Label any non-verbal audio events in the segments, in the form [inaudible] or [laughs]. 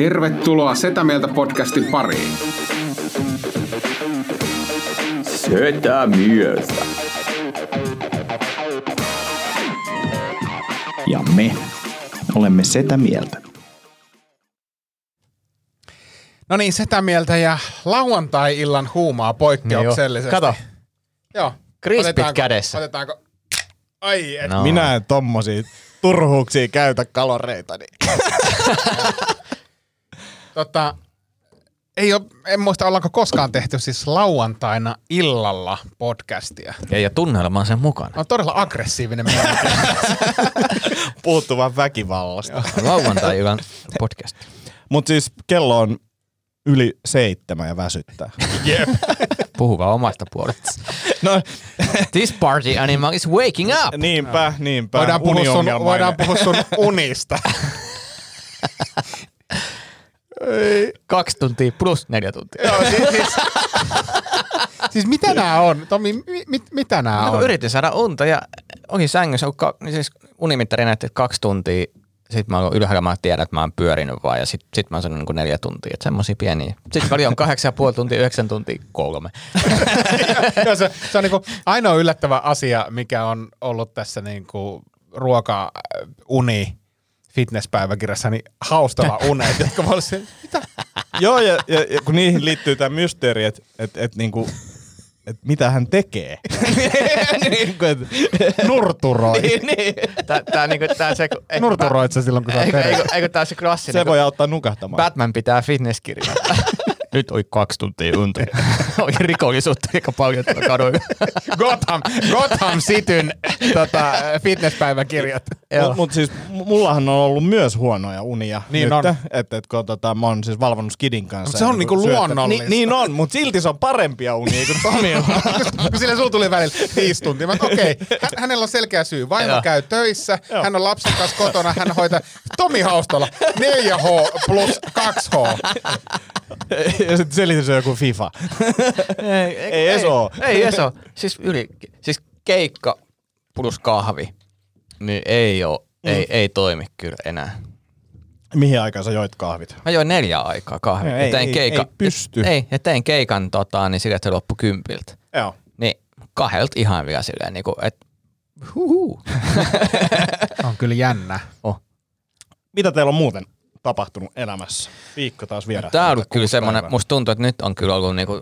Tervetuloa Setä Mieltä podcastin pariin. Setä mieltä. Ja me olemme sitä mieltä. No niin, sitä mieltä ja lauantai-illan huumaa poikkeuksellisesti. Kato, Joo. Krispit Otetaanko- kädessä. Otetaanko? Ai et. no. minä en tommosia turhuuksia käytä kaloreita. Niin. [laughs] Tota, ei ole, en muista ollaanko koskaan tehty siis lauantaina illalla podcastia. Ja, ja tunnelma on sen mukana. On todella aggressiivinen. [laughs] Puhuttu vaan väkivallasta. Lauantai-illan podcast. Mutta siis kello on yli seitsemän ja väsyttää. [laughs] Jep. Puhu vaan omasta puolesta. [laughs] No This party animal is waking up. niinpä, niinpä. Voidaan puhua, sun, voidaan puhua sun unista. Kaksi tuntia plus neljä tuntia. Joo, siis, siis, [laughs] siis mitä nämä on? Tommi, mi, mit, mitä nämä No, kun on? yritin saada unta ja olin sängyssä, kun ka- niin siis unimittari näytti että kaksi tuntia. Sitten mä oon ylhäällä, mä tiedän, että mä oon pyörinyt vaan ja sit, sit mä oon sanonut niin neljä tuntia. Että semmosia pieniä. Sitten väli on kahdeksan ja puoli tuntia, yhdeksän tuntia, kolme. [laughs] Joo, se, se on niinku ainoa yllättävä asia, mikä on ollut tässä niinku ruoka, äh, uni, fitnesspäiväkirjassa, niin haustava unet, [laughs] jotka voi olla se, mitä? Joo, ja, ja, ja kun niihin liittyy tämä mysteeri, että et, et, niinku, et mitä hän tekee. [laughs] niinku, et, Nurturoi. niin, niin. Tää, tää, niinku, tää se, eikö- Nurturoit sä silloin, kun sä oot Eikö, eikö, eikö tää se klassinen, se voi auttaa nukahtamaan. Batman pitää fitnesskirjaa. [laughs] Nyt oli kaksi tuntia unta. [laughs] oli rikollisuutta aika paljon tuolla kaduilla. [laughs] Gotham, Gotham Cityn tota, fitnesspäiväkirjat. Mutta mut siis mullahan on ollut myös huonoja unia Niin nyt, on. Että et, kun tota, mä oon siis valvonnut Skidin kanssa. Mut se on niinku luonnollista. Niin, niin on, mutta silti se on parempia unia kuin Tomilla. [laughs] kun sille sulla tuli välillä viisi tuntia. Mä, okei, hä- hänellä on selkeä syy. Vaimo Joo. käy töissä, hän on lapsen kanssa kotona, hän hoitaa Tomi Haustola 4H plus 2H. Ja sitten selitys on joku FIFA. Ei, Ei edes oo. Ei edes oo. Siis, yli, siis keikka plus kahvi, niin ei oo, ei, ei toimi kyllä enää. Mihin aikaan sä joit kahvit? Mä join neljä aikaa kahvia. Ei, ja tein ei- keika, ei pysty. Ei, ja tein keikan tota, niin sille, että se loppui kympiltä. Joo. Niin kahdelta ihan vielä silleen, niin kuin, että huhu. [laughs] On kyllä jännä. Oh. Mitä teillä on muuten tapahtunut elämässä? Viikko taas viedä. Tämä on ollut kyllä semmoinen, musta tuntuu, että nyt on kyllä ollut niinku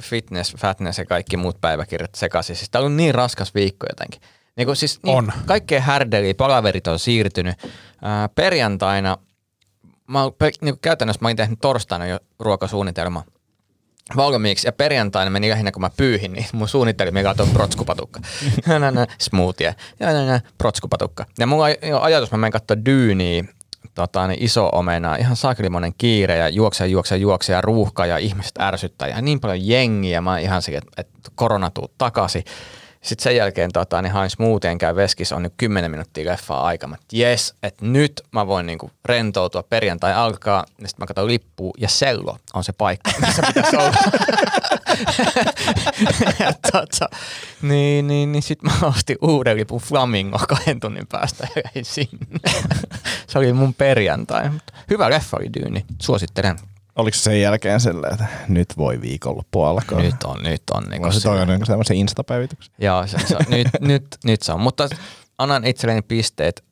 fitness, fatness ja kaikki muut päiväkirjat sekaisin. Siis tämä on ollut niin raskas viikko jotenkin. Niinku siis niin, On. Kaikkea härdeliä, palaverit on siirtynyt. Ää, perjantaina, mä, per, niinku käytännössä mä olin tehnyt torstaina jo ruokasuunnitelma valmiiksi ja perjantaina meni lähinnä kun mä pyyhin, niin mun suunnitelmia katsoi protskupatukka. [laughs] Nä, nä, smoothie. Ja protskupatukka. Ja mulla on ajatus, mä menen katsoa dyyniä, tota, niin iso omena, ihan sakelimonen kiire ja juokse, juokse, juokse ja ruuhka ja ihmiset ärsyttää ja niin paljon jengiä. Mä ihan se, että, että korona tuu takaisin. Sitten sen jälkeen tota, niin hain smoothien käy veskis, on nyt 10 minuuttia leffaa aika. Mä, jes, että nyt mä voin niinku rentoutua, perjantai alkaa, ja sitten mä katson lippua, ja sello on se paikka, missä pitäisi olla. [laughs] tota, niin, niin, niin sitten mä ostin uuden lipun Flamingo kahden tunnin päästä ja sinne. [laughs] se oli mun perjantai. Hyvä leffa oli Dyyni, suosittelen. Oliko se sen jälkeen sellainen, että nyt voi viikonloppu alkaa? Nyt on, nyt on. Niin On se toi on niinku semmoisen instapäivityksen. Joo, se, se, nyt, [laughs] nyt, nyt se on. Mutta annan itselleni pisteet.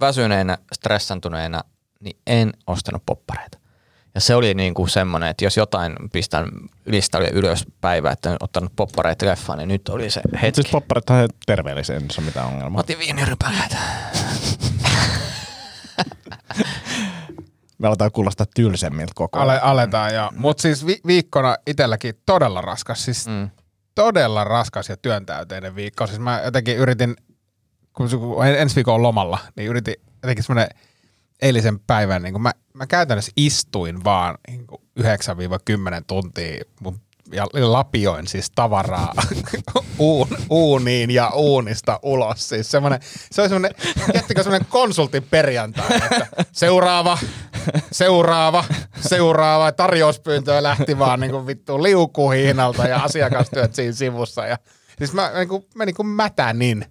Väsyneenä, stressantuneena, niin en ostanut poppareita. Ja se oli niin kuin semmoinen, että jos jotain pistän listalle ylös päivä, että en ottanut poppareita leffaan, niin nyt oli se hetki. Siis popparit on terveellisiä, ei se ole mitään Mä ongelmaa. otin viinirypäleitä. [laughs] Me aletaan kuulostaa tylsemmiltä koko ajan. Ale, aletaan joo. Mutta siis vi- viikkona itselläkin todella raskas. Siis Mm. todella raskas ja työntäyteinen viikko. Siis mä jotenkin yritin, kun kun en- ensi viikon on lomalla, niin yritin jotenkin semmoinen eilisen päivän, niin mä, mä käytännössä istuin vaan niin 9-10 tuntia mun, ja lapioin siis tavaraa [laughs] uun, uuniin ja uunista ulos. Siis semmoinen, se oli semmoinen, jättikö semmoinen konsultin perjantai, että seuraava, seuraava, seuraava. Tarjouspyyntöä lähti vaan niin kuin vittu liukuhiinalta ja asiakastyöt siinä sivussa. Ja, siis mä, niin kuin, mä niin kuin mätänin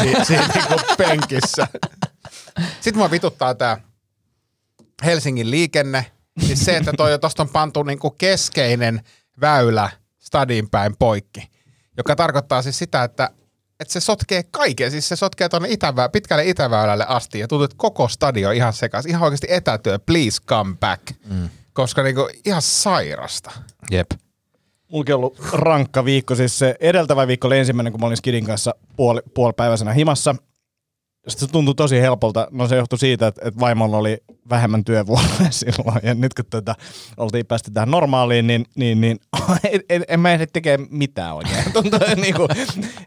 siinä, siinä niin kuin penkissä. Sitten mua vituttaa tää Helsingin liikenne. Siis se, että toi, tosta on pantu niinku keskeinen väylä stadin päin poikki. Joka tarkoittaa siis sitä, että, että se sotkee kaiken. Siis se sotkee tuonne itävä, pitkälle itäväylälle asti. Ja tuntuu, että koko stadio on ihan sekas. Ihan oikeasti etätyö, please come back. Mm. Koska niinku ihan sairasta. Jep. Mullakin on ollut rankka viikko. Siis se edeltävä viikko oli ensimmäinen, kun mä olin Skidin kanssa puoli, puolipäiväisenä himassa. Se tuntui tosi helpolta. No se johtui siitä, että, että vaimolla oli vähemmän työvuoroja [laughs] silloin. Ja nyt kun tuota, oltiin päästy tähän normaaliin, niin, niin, niin [laughs] en, en, en mä ehdi tekee mitään oikein. [laughs] Tuntuu, niin kuin,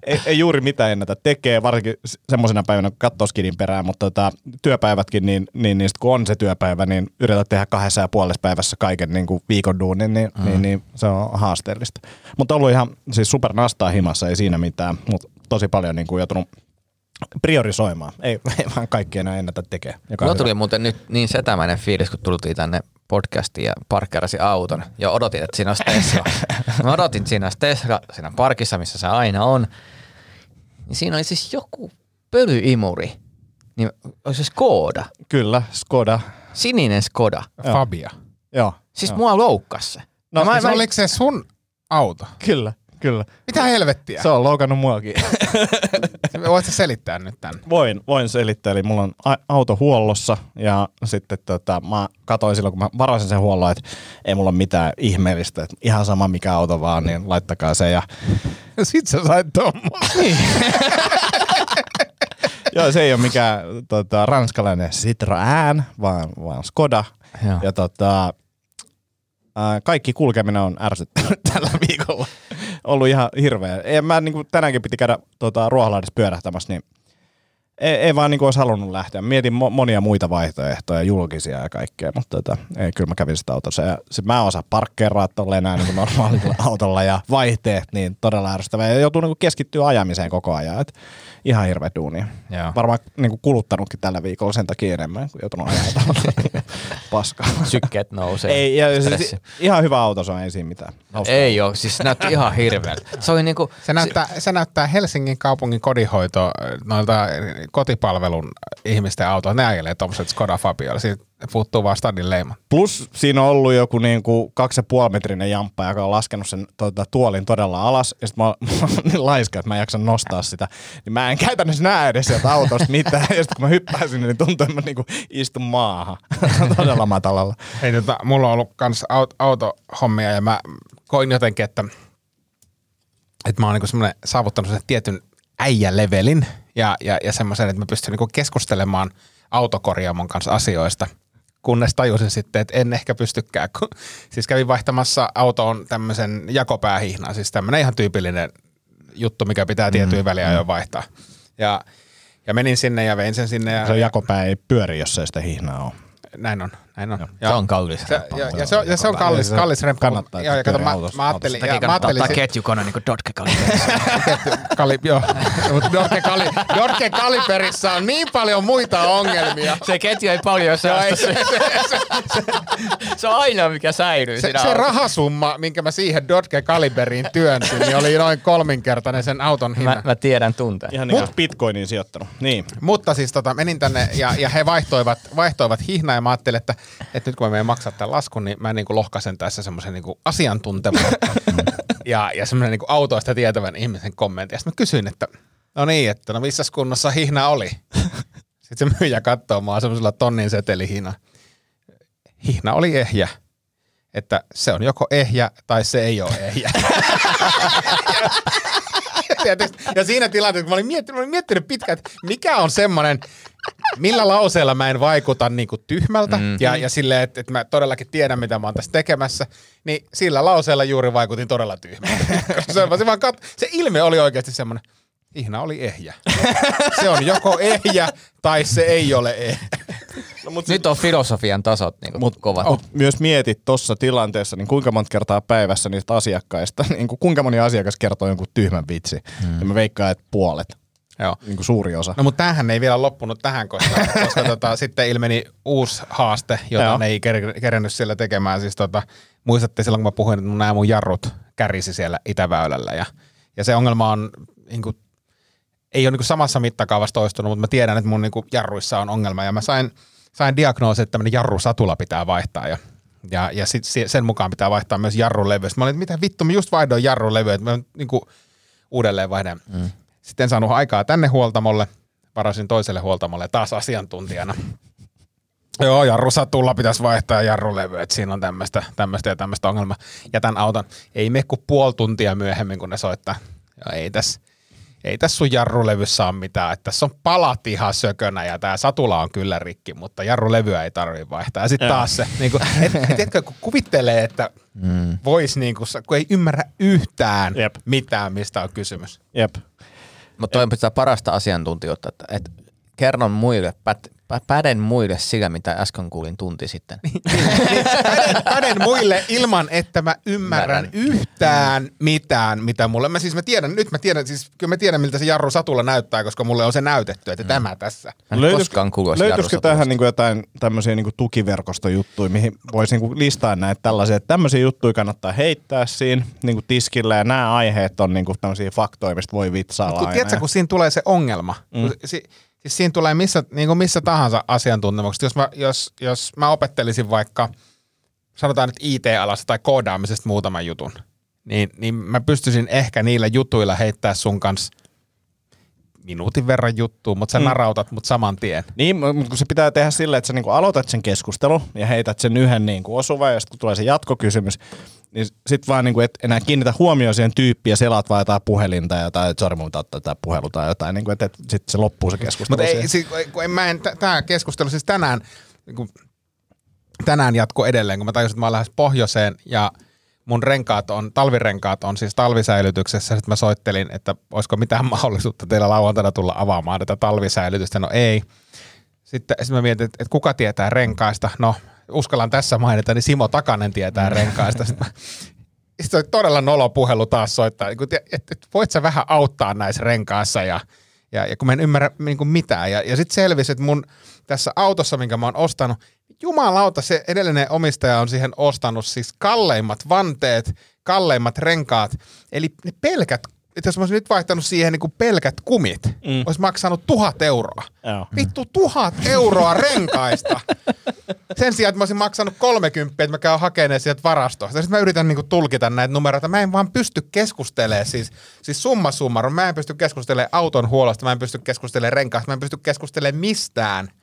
ei, ei, juuri mitään ennätä tekee, varsinkin semmoisena päivänä, kun katsoo skidin perään, mutta tota, työpäivätkin, niin, niin, niin sit kun on se työpäivä, niin yrität tehdä kahdessa ja puolessa päivässä kaiken niin kuin viikon duunin, niin, mm. niin, niin, se on haasteellista. Mutta ollut ihan siis super nastaa himassa, ei siinä mitään, mutta tosi paljon niin kuin joutunut priorisoimaan. Ei, [laughs] ei vaan kaikki enää ennätä tekee. Mulla tuli muuten nyt niin setämäinen fiilis, kun tultiin tänne podcastiin ja parkkerasi auton ja odotin, että siinä olisi Tesla. [laughs] Mä odotin, että siinä olisi Tesla siinä parkissa, missä se aina on. Niin siinä oli siis joku pölyimuri. Niin olisi se Skoda. Kyllä, Skoda. Sininen Skoda. Fabia. Joo. Siis joo. mua loukkas se. No, mä, mä, oliko se sun auto? Kyllä, kyllä. Mitä helvettiä? Se on loukannut muakin. [laughs] Voitko selittää nyt tämän? Voin, voin selittää. Eli mulla on auto huollossa ja sitten tota, mä katsoin silloin, kun mä varasin sen huollon, että ei mulla ole mitään ihmeellistä. Että ihan sama mikä auto vaan, niin laittakaa se. Ja... Sit sä sait tommoisen. Niin. [laughs] Joo, se ei ole mikään tota, ranskalainen Citroën, vaan, vaan Skoda. Joo. Ja tota, ää, kaikki kulkeminen on ärsyttänyt [laughs] tällä viikolla. Ollut ihan hirveä. Ei, mä niin kuin, tänäänkin piti käydä tota, Ruoholahdessa pyörähtämässä, niin ei, ei vaan niin olisi halunnut lähteä. Mietin mo- monia muita vaihtoehtoja, julkisia ja kaikkea, mutta tota, ei, kyllä mä kävin sitä autossa. Ja sit mä en osaa parkkeeraa tuolla enää niin normaalilla [laughs] autolla ja vaihteet, niin todella ärsyttävää. Ja joutuu niin keskittyä ajamiseen koko ajan. Et ihan hirveä duunia. Joo. Varmaan niin kuin kuluttanutkin tällä viikolla sen takia enemmän, kun joutunut ajaa [laughs] Paskaa. Sykkeet nousee. Ei, ja siis, ihan hyvä auto se on, ei siinä mitään. Hauskaa. Ei oo, siis se näytti ihan hirveältä. Se oli niinku, Se näyttää, se näyttää Helsingin kaupungin kodinhoito noilta kotipalvelun ihmisten autoa. Ne ajelee tuommoiset Skoda Fabioilla. Siitä puuttuu vaan stadin leima. Plus siinä on ollut joku niinku kaksi ja puoli metrinen jamppa, joka on laskenut sen tota, tuolin todella alas. Ja sit mä, oon- [laughs] mä oon niin laiska, että mä en jaksa nostaa sitä. Niin mä en käytännössä näe edes sieltä autosta mitään. Ja sitten kun mä hyppään sinne, niin tuntuu, että mä niinku istun maahan. [laughs] todella matalalla. Ei, tota, mulla on ollut kans aut- autohommia ja mä koin jotenkin, että, että mä oon niinku saavuttanut sen tietyn äijälevelin ja, ja, ja semmoisen, että mä pystyn niinku keskustelemaan autokorjaamon kanssa asioista. Kunnes tajusin sitten, että en ehkä pystykään. Kun, [laughs] siis kävin vaihtamassa autoon tämmöisen jakopäähihnan, siis tämmöinen ihan tyypillinen juttu, mikä pitää tiettyyn väliajoin vaihtaa. Ja, ja menin sinne ja vein sen sinne. Ja, Se jakopää ei pyöri, jos ei sitä hihnaa ole. näin on, näin on. se on kallis. Se, ja, ja, se on, ja se on kallis, Se kallis remppu. kannattaa, Joo, ja kato, mä, mä ajattelin, ja, mä kannattaa ajattelin, ottaa ketjukona niinku Dodge [laughs] ketju, kali, joo. Mutta Dorke, Kali, Dorke Kaliperissa on niin paljon muita ongelmia. Se ketju ei paljon Joo, saa. ei, se, [laughs] Se on ainoa, mikä säilyy se, siinä se rahasumma, minkä mä siihen Dodge Kaliberiin työnsin, niin oli noin kolminkertainen sen auton hinta. Mä, mä tiedän tunteen. Ihan Mut, bitcoiniin sijoittanut. Niin. Mutta siis tota, menin tänne ja, ja he vaihtoivat, vaihtoivat hihnaa ja mä ajattelin, että, että nyt kun mä menen maksaa tämän laskun, niin mä niin kuin lohkaisen tässä semmoisen niin asiantuntevan [laughs] ja, ja semmoinen niin autoista tietävän ihmisen kommentin. Ja sitten mä kysyin, että no niin, että no missä kunnossa hihna oli? [laughs] Sitten se myyjä katsoo mua semmoisella tonnin setelihina. Hihna oli ehjä. Että se on joko ehjä tai se ei ole ehjä. [laughs] Tietysti. Ja siinä tilanteessa, kun mä olin miettinyt, mä olin miettinyt pitkään, että mikä on semmoinen, millä lauseella mä en vaikuta niinku tyhmältä mm. ja, ja silleen, että, että mä todellakin tiedän, mitä mä oon tässä tekemässä, niin sillä lauseella juuri vaikutin todella tyhmältä. [laughs] se, se, vaan kat- se ilme oli oikeasti semmoinen, ihna oli ehjä. se on joko ehjä tai se ei ole ehjä. no, mut Nyt on filosofian tasot niin mut, kovat. Mut myös mietit tuossa tilanteessa, niin kuinka monta kertaa päivässä niistä asiakkaista, [laughs] niin kuin kuinka moni asiakas kertoo jonkun tyhmän vitsi. Hmm. Ja mä veikkaan, että puolet. Joo. Niin kuin suuri osa. No mutta tämähän ei vielä loppunut tähän, koska, [laughs] koska tota, sitten ilmeni uusi haaste, jota Joo. ne ei kerennyt siellä tekemään. Siis tota, muistatte silloin, kun mä puhuin, että nämä mun jarrut kärisi siellä Itäväylällä. Ja, ja se ongelma on, niin kuin, ei ole niin kuin samassa mittakaavassa toistunut, mutta mä tiedän, että mun niin kuin, jarruissa on ongelma. Ja mä sain, sain diagnoosin, että tämmöinen jarrusatula pitää vaihtaa. Ja, ja, ja sit sen mukaan pitää vaihtaa myös jarrulevy. Sitten mä olin, että mitä vittu, mä just vaihdoin jarrulevy, että mä niin kuin, uudelleen vaihdan. Mm. Sitten en saanut aikaa tänne huoltamolle, varasin toiselle huoltamolle taas asiantuntijana. [laughs] Joo, jarru satulla pitäisi vaihtaa jarrulevy, että siinä on tämmöistä, tämmöistä ja tämmöistä ongelmaa. Jätän auton, ei mene kuin puoli tuntia myöhemmin, kun ne soittaa. Ja ei tässä ei tässä sun jarrulevyssä ole mitään, että tässä on palat ihan sökönä ja tämä satula on kyllä rikki, mutta jarrulevyä ei tarvitse vaihtaa. Ja sitten taas se, niin kuin, et, et, et, kun kuvittelee, että mm. voisi, niin kuin, kun ei ymmärrä yhtään Jep. mitään, mistä on kysymys. Jep. Mutta toi on parasta asiantuntijuutta, että, että kerron muille, pät, päden muille sillä, mitä äsken kuulin tunti sitten. [laughs] päden, päden muille ilman, että mä ymmärrän yhtään mitään, mitä mulle. Mä siis mä tiedän, nyt mä tiedän, siis kyllä mä tiedän, miltä se Jarru Satulla näyttää, koska mulle on se näytetty, että mm. tämä tässä. koskaan Löytyisikö tähän niin kuin jotain tämmöisiä niin kuin tukiverkostojuttuja, mihin voisi niin kuin listaa näitä tällaisia, että tämmöisiä juttuja kannattaa heittää siinä niin kuin tiskillä ja nämä aiheet on niin kuin tämmöisiä faktoja, mistä voi vitsailla Mutta tiedätkö, kun siinä tulee se ongelma, mm. si, Siis siinä tulee missä, niin kuin missä tahansa asiantuntemuksesta. Jos mä, jos, jos mä opettelisin vaikka, sanotaan nyt IT-alasta tai koodaamisesta muutaman jutun, niin, niin mä pystyisin ehkä niillä jutuilla heittää sun kanssa minuutin verran juttua, mutta sä mm. narautat mut saman tien. Niin, mutta kun se pitää tehdä silleen, että sä niinku aloitat sen keskustelun ja heität sen yhden niinku osuvan ja sitten kun tulee se jatkokysymys, niin sit vaan niinku et enää kiinnitä huomioon siihen tyyppiin ja selaat vaan jotain puhelinta ja jotain, että sori mun tätä puhelu tai jotain, niinku, että et, sitten se loppuu se keskustelu. Mutta ei, siis, kun en, mä en, tämä keskustelu siis tänään, niin tänään jatko edelleen, kun mä tajusin, että mä oon lähes pohjoiseen ja mun renkaat on, talvirenkaat on siis talvisäilytyksessä. Sitten mä soittelin, että olisiko mitään [laughs] mahdollisuutta teillä lauantaina tulla avaamaan tätä talvisäilytystä. No ei. Sitten, sitten mä mietin, että, että kuka tietää renkaista. No uskallan tässä mainita, niin Simo Takanen tietää mm. renkaista. Sitten [laughs] sitten oli todella nolo puhelu taas soittaa, että et, et, voit sä vähän auttaa näissä renkaissa ja, ja, ja kun mä en ymmärrä niin kuin mitään. Ja, ja sitten selvisi, että mun tässä autossa, minkä mä oon ostanut, jumalauta, se edellinen omistaja on siihen ostanut siis kalleimmat vanteet, kalleimmat renkaat, eli ne pelkät että jos mä olisin nyt vaihtanut siihen niin kuin pelkät kumit, mm. olisi maksanut tuhat euroa. Joo. Vittu tuhat euroa renkaista. Sen sijaan, että mä olisin maksanut 30, että mä käyn hakemaan sieltä varastosta. Sitten mä yritän niin kuin, tulkita näitä numeroita. Mä en vaan pysty keskustelemaan, siis, siis summa summarum. Mä en pysty keskustelemaan auton huolosta, mä en pysty keskustelemaan renkaasta, mä en pysty keskustelemaan mistään –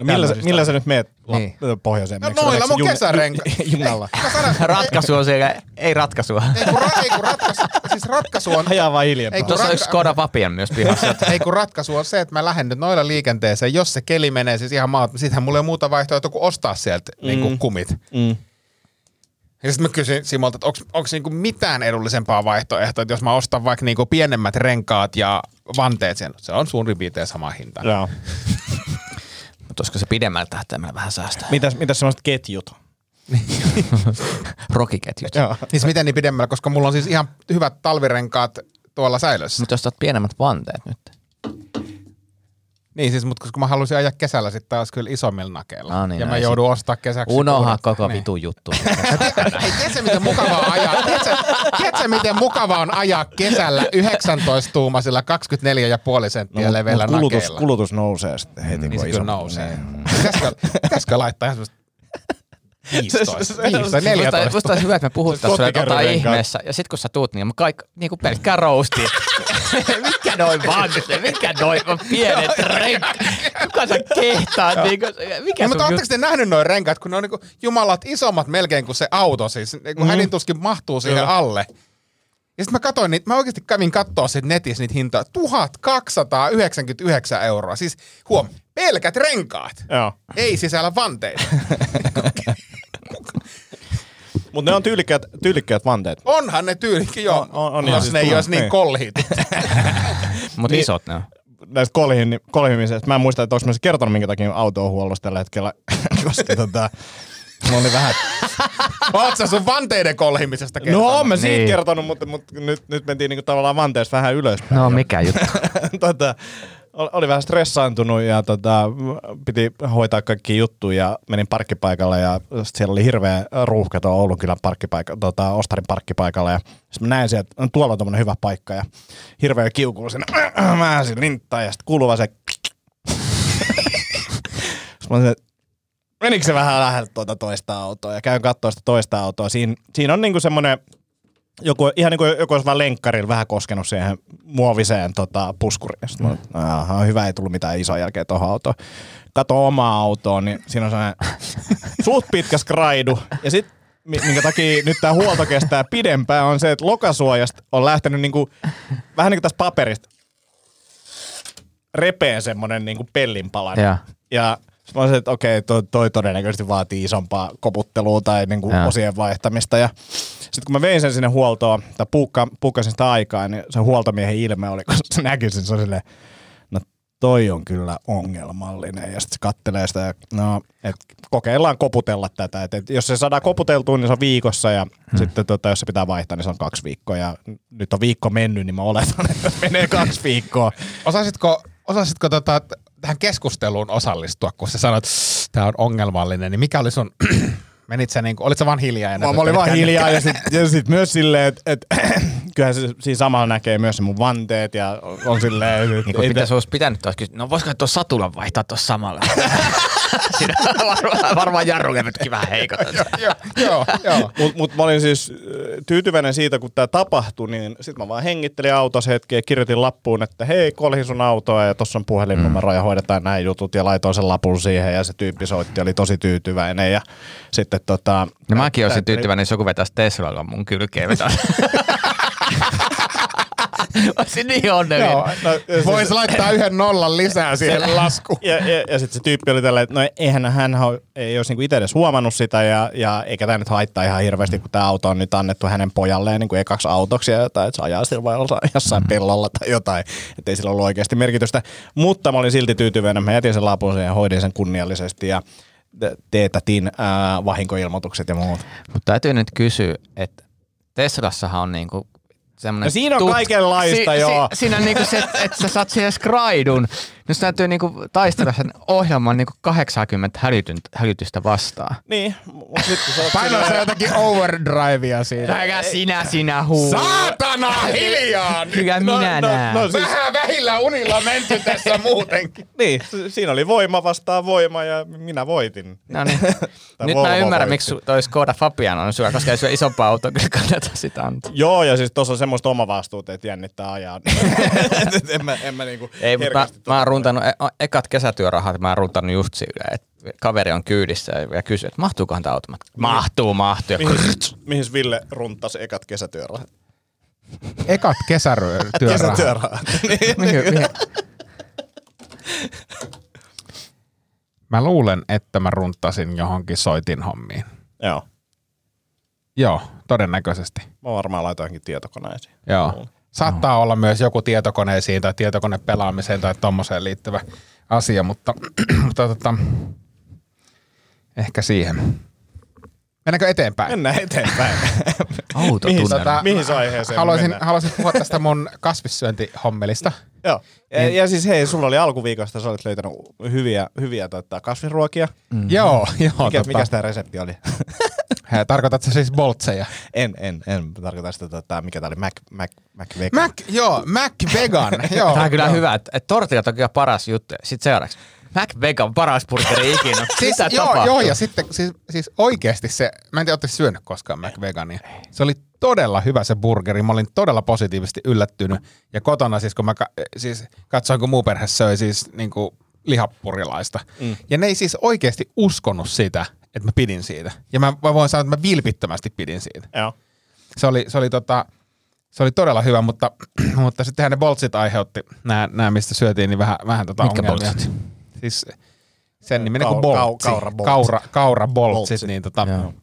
No millä, sä, millä sä nyt meet niin. pohjoiseen? No noilla mun jun, kesärenka. [laughs] Junalla. [laughs] ratkaisu on siellä, ei ratkaisua. Ei kun, ra, ei kun ratkaisu, siis ratkaisu on... Ajaa vaan hiljempaa. Tuossa on yksi Skoda Vapian myös pihassa. [laughs] ei kun ratkaisu on se, että mä lähden nyt noilla liikenteeseen, jos se keli menee siis ihan maat, sittenhän mulla ei ole muuta vaihtoehtoa kuin ostaa sieltä mm. niin kuin kumit. Mm. Ja sitten mä kysyin Simolta, että onko niinku mitään edullisempaa vaihtoehtoa, että jos mä ostan vaikka niinku pienemmät renkaat ja vanteet, sen, se on suurin piirtein sama hinta. Joo. Mutta olisiko se pidemmällä tähtäimellä vähän säästää? Mitäs, mitäs semmoiset ketjut? [laughs] Rokiketjut. Joo. Siis miten niin pidemmällä, koska mulla on siis ihan hyvät talvirenkaat tuolla säilössä. Mutta jos otat pienemmät vanteet nyt. Niin siis, mutta koska mä halusin ajaa kesällä sitten taas kyllä isommilla nakeilla. No niin, ja mä joudun ostaa kesäksi. Unoha koko niin. vitu juttu. [laughs] Ei, tiedätkö miten mukavaa ajaa? Tiedätkö, tiedätkö miten mukavaa on ajaa kesällä 19-tuumaisilla 24,5 senttiä no, leveillä kulutus, nakeilla? Kulutus nousee sitten heti, niin kun se iso. nousee. Niin. Pitäisikö, pitäisikö laittaa ihan 15, 15 14. Musta olisi hyvä, että me puhuttaisiin sulle jotain ihmeessä. Ja sit kun sä tuut, niin kaikki niinku pelkkää rousti. mikä noin vanne, mikä noin pienet renkaat. Kuka sä kehtaat? Niinku, mikä no, mutta ootteko te nähnyt noin renkaat, kun ne on niinku jumalat isommat melkein kuin se auto. Siis niinku mm. hänin tuskin mahtuu siihen Kyllä. alle. Ja sitten mä katsoin niitä, mä oikeasti kävin katsoa sit netissä niitä hintoja. 1299 euroa. Siis huom, pelkät renkaat. Joo. Ei sisällä vanteita. Mutta ne on tyylikkäät, tyylikkäät vanteet. Onhan ne tyylikkiä, joo. On, on, on, jos siis ne ei olisi niin, niin. kolhit. [laughs] Mutta niin, isot ne on. näistä kolhin, kolhimisesta. Mä en muista, että onko mä se kertonut, minkä takia auto on huollossa tällä hetkellä, [laughs] koska tota, mulla oli vähän... [laughs] Oot sä sun vanteiden kolhimisesta kertonut? No oon mä siitä Niin. kertonut, mutta, mutta nyt, nyt mentiin niinku tavallaan vanteessa vähän ylöspäin. No mikä juttu. tota, oli vähän stressaantunut ja tota, piti hoitaa kaikki juttuja ja menin parkkipaikalle ja siellä oli hirveä ruuhka tuo Oulun kylän parkkipaikka, tota, Ostarin parkkipaikalla ja sitten mä näin sieltä, että tuolla on tommonen hyvä paikka ja hirveä kiukuu sinne, [clears throat] mä äsin linttaa ja sitten kuuluu vaan se [clears throat] Sitten mä olisin, se vähän läheltä tuota toista autoa ja käyn katsoa sitä toista autoa. Siinä, siinä on niinku semmoinen joku, ihan niin kuin joku olisi vaan lenkkarilla vähän koskenut siihen muoviseen tota, puskuriin. Sitten mm. mä, aha, hyvä, ei tullut mitään isoa jälkeä tuohon autoon. Kato omaa autoa, niin siinä on sellainen [laughs] suht pitkä skraidu. Ja sitten minkä takia nyt tämä huolto kestää pidempään, on se, että lokasuojasta on lähtenyt niinku, vähän niin kuin tästä paperista repeen semmoinen niinku pellinpalanen. Joo. Ja sit mä olisin, että okei, toi, toi todennäköisesti vaatii isompaa koputtelua tai niinku Joo. osien vaihtamista. Ja sitten kun mä vein sen sinne huoltoon, tai puukka, puukkasin sitä aikaa, niin se huoltomiehen ilme oli, [laughs] kun se näkyi sen, se oli silleen, no toi on kyllä ongelmallinen. Ja sitten se kattelee sitä, ja no, et kokeillaan koputella tätä. Et, et jos se saadaan koputeltua, niin se on viikossa, ja hmm. sitten tota, jos se pitää vaihtaa, niin se on kaksi viikkoa. Ja nyt on viikko mennyt, niin mä oletan, [laughs] että menee kaksi viikkoa. Osaisitko, osaisitko tota, tähän keskusteluun osallistua, kun sä sanoit, että tämä on ongelmallinen, niin mikä oli sun, [clears throat] menit sä niinku, olit sä vaan hiljaa? Ja Mä, mä olin vaan hiljaa ja sitten ja sit myös silleen, että et, [clears throat] kyllähän se, siinä samalla näkee myös mun vanteet ja on silleen, Niin kuin pitäisi olisi pitänyt kysyä, no voisiko tuo satulan vaihtaa tuossa samalla? [laughs] Siinä varmaan, varmaan jarrulevytkin vähän heikot. joo, joo, joo. Mutta mut mä olin siis äh, tyytyväinen siitä, kun tämä tapahtui, niin sitten mä vaan hengittelin autossa hetkeä ja kirjoitin lappuun, että hei, kolhin sun autoa ja tuossa on puhelinnumero ja hoidetaan näin jutut ja laitoin sen lapun siihen ja se tyyppi soitti, oli tosi tyytyväinen ja sitten tota... No mäkin olisin tyytyväinen, jos joku vetäisi Teslalla mun kylkeen vetäisi. [laughs] [laughs] Olisin niin onnellinen. Joo, no, siis- Voisi laittaa yhden nollan lisää siihen laskuun. Ja, ja, ja sitten se tyyppi oli tällä, että no eihän hän ho- ei olisi niinku itse edes huomannut sitä ja, ja eikä tämä nyt haittaa ihan hirveästi, kun tämä auto on nyt annettu hänen pojalleen niin kuin ekaksi autoksi ja jotain, että se ajaa sillä vai jossain- jossain pellolla tai jotain, että ei sillä ollut oikeasti merkitystä. Mutta mä olin silti tyytyväinen, mä jätin sen lapun ja hoidin sen kunniallisesti ja te- teetätin ää, vahinkoilmoitukset ja muut. Mutta täytyy nyt kysyä, että Teslassahan on niinku semmoinen... No siinä on kaikenlaista, joo. siinä on niinku se, että et sä saat siihen skraidun. Nyt täytyy niinku taistella sen ohjelman niinku 80 hälytyn- hälytystä vastaan. Niin, silleen- sä jotakin overdrivea siinä. Äkä sinä, sinä huu. Saatana hiljaa nyt! Kyllä minä no, näen. no, siis, Vähän vähillä unilla menty tässä muutenkin. [laughs] niin, si- siinä oli voima vastaan voima ja minä voitin. No niin. [laughs] Nyt mä ymmärrän, voitti. miksi toi Skoda Fabian on syö, koska ei syö isompaa autoa, kyllä kannata sitä antaa. Joo, ja siis tuossa on semmoista omavastuuta, että jännittää ajaa. [laughs] En mä, en mä niinku Ei, mutta mä, mä oon runtanut, e- ekat kesätyörahat, mä oon runtanut just sillä, että kaveri on kyydissä ja kysyy, että mahtuukohan tämä auto? Mä, Mahtuu, mahtuu. Mihin, mihin Ville runttasi ekat kesätyörahat? Ekat kesätyörahat. Kesätyörahat. [laughs] Mihin, mihin, Mä luulen, että mä runtasin johonkin soitin hommiin. Joo. Joo, todennäköisesti. Mä varmaan laitoinkin tietokoneeseen. Joo. Saattaa olla myös joku tietokoneisiin tai tietokonepelaamiseen tai tommoseen liittyvä asia, mutta, [clears throat] mutta tota, ehkä siihen. Mennäänkö eteenpäin? Mennään eteenpäin. [laughs] mihin, autotunnelma. tota, mihin se aiheeseen haluaisin, mennään? haluaisin puhua tästä mun kasvissyöntihommelista. [laughs] Joo. Ja, ja, siis hei, sulla oli alkuviikosta, sä olit löytänyt hyviä, hyviä tota, kasvinruokia. Mm. Joo, [laughs] joo. Mikä, tota, mikä tämä resepti oli? Hä, Tarkoitatko siis boltseja? en, en, en tarkoita sitä, tota, mikä tämä oli, Mac, Mac, Mac Vegan. Mac, joo, Mac Vegan. [laughs] joo, Tämä on kyllä joo. hyvä, että, että tortillat on kyllä paras juttu. Sitten seuraavaksi. Mac Vegan paras burgeri [laughs] ikinä. Siis, Mitä joo, tapahtuu? joo, ja sitten siis, siis oikeasti se, mä en tiedä, ootteko syönyt koskaan McVegania. Se oli todella hyvä se burgeri, mä olin todella positiivisesti yllättynyt. Ja kotona siis, kun mä ka- siis katsoin, kun muu perhe söi siis niin kuin lihapurilaista. Mm. Ja ne ei siis oikeasti uskonut sitä, että mä pidin siitä. Ja mä, mä voin sanoa, että mä vilpittömästi pidin siitä. Joo. Se oli, se oli, tota, se oli todella hyvä, mutta, [clears throat] mutta sittenhän ne boltsit aiheutti, nämä, nämä mistä syötiin, niin vähän, vähän tota Mitkä ongelmia. boltsit? Siis sen niminen Kau- kuin boltsi. kau- kaura boltsi. Kaura, kaura boltsit, Boltsi. niin tota, Joo.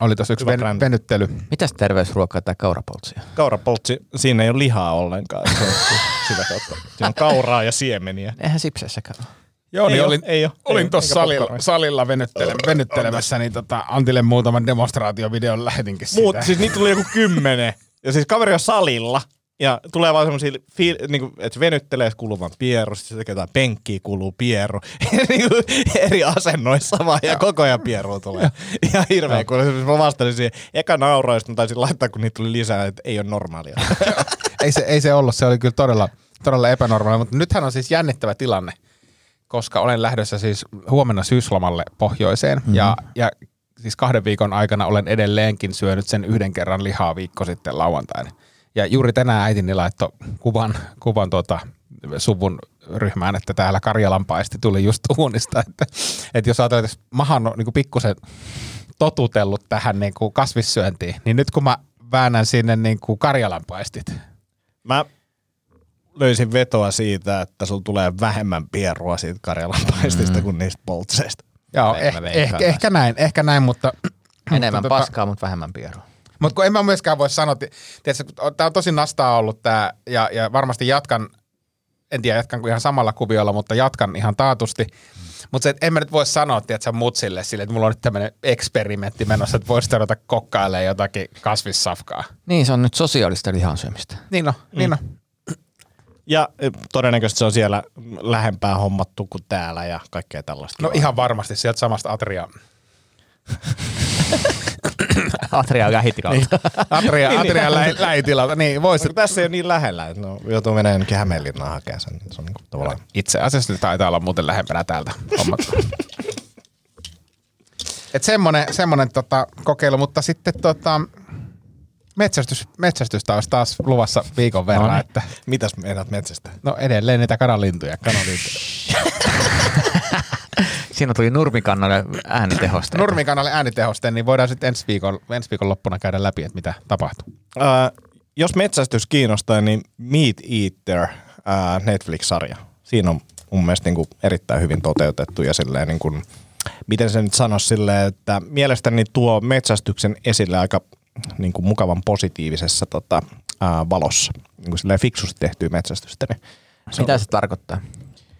oli tuossa yksi ven, brändi. venyttely. Mitäs terveysruokaa tai kaurapoltsia? Kaurapoltsi, siinä ei ole lihaa ollenkaan. Se on [laughs] sitä kautta. Siinä on kauraa ja siemeniä. Eihän sipsessäkään ole. Joo, Ei niin oo, olin, ei oo, olin ei, tuossa salilla, salilla venyttele, venyttelemässä, niin tota, Antille muutaman demonstraatiovideon lähetinkin siitä. Muut, siis niitä tuli joku kymmenen. Ja siis kaveri on salilla. Ja tulee vaan semmosia, fiil- niinku, että se venyttelee, kuuluu vaan pieru, sitten se tekee jotain penkkiä, kuuluu pieru. [laughs] niinku, eri asennoissa vaan, ja koko ajan pieru tulee. Ihan hirveä, kun mä vastasin siihen. Eka nauroin, sitten mä taisin laittaa, kun niitä tuli lisää, että ei ole normaalia. [laughs] ei, se, ei se ollut, se oli kyllä todella, todella epänormaali, mutta nythän on siis jännittävä tilanne, koska olen lähdössä siis huomenna syyslomalle pohjoiseen mm-hmm. ja, ja siis kahden viikon aikana olen edelleenkin syönyt sen yhden kerran lihaa viikko sitten lauantaina. Ja juuri tänään äitini laittoi kuvan, kuvan tuota suvun ryhmään, että täällä Karjalanpaisti tuli just uunista, että, että jos ajatellaan, että mahan on niin pikkusen totutellut tähän niin kuin kasvissyöntiin, niin nyt kun mä väännän sinne niin kuin Karjalanpaistit, Mä löysin vetoa siitä, että sulla tulee vähemmän pierua siitä Karjalan paistista mm. kuin niistä poltseista. Joo, eh, ehkä, ehkä näin, ehkä näin, mutta... [clears throat] Enemmän mutta, paskaa, mutta vähemmän pierua. Mutta kun en mä myöskään voi sanoa, tämä on tosi nastaa ollut tämä, ja, ja varmasti jatkan, en tiedä jatkanko ihan samalla kuviolla, mutta jatkan ihan taatusti. Mutta se, että en mä nyt voi sanoa, että mutsille sille, että mulla on nyt tämmöinen eksperimentti menossa, että voisi ruveta kokkailemaan jotakin kasvissafkaa. Niin, se on nyt sosiaalista lihansyömistä. Niin no, mm. niin no. Ja eh, todennäköisesti se on siellä lähempää hommattu kuin täällä ja kaikkea tällaista. No ihan varmasti sieltä samasta Atria. [coughs] Atria lähitikautta. Atria, Atria lä, lähitilalta. Niin, voisi Koska tässä ei ole niin lähellä, että no, joutuu menemään jonnekin Hämeenlinnaan hakemaan sen. niin Se on niin kuin tavallaan... Itse asiassa nyt taitaa olla muuten lähempänä täältä hommattu. Et semmonen, semmonen tota, kokeilu, mutta sitten tota, metsästys, metsästystä olisi taas luvassa viikon verran. No niin. että, Mitäs meidät metsästä? no edelleen niitä kanalintuja. kanalintuja. [laughs] Siinä tuli nurmikannalle äänitehosta. Nurmikanalle äänitehosten, niin voidaan sitten ensi viikon, ensi viikon loppuna käydä läpi, että mitä tapahtuu. Ää, jos metsästys kiinnostaa, niin Meat Eater, ää, Netflix-sarja. Siinä on mun mielestä niin kuin erittäin hyvin toteutettu ja silleen niin kuin, miten se nyt sanoisi silleen, että mielestäni tuo metsästyksen esille aika niin kuin mukavan positiivisessa tota, ää, valossa. Niin kuin fiksusti tehtyä metsästystä. Niin se Mitä se tarkoittaa?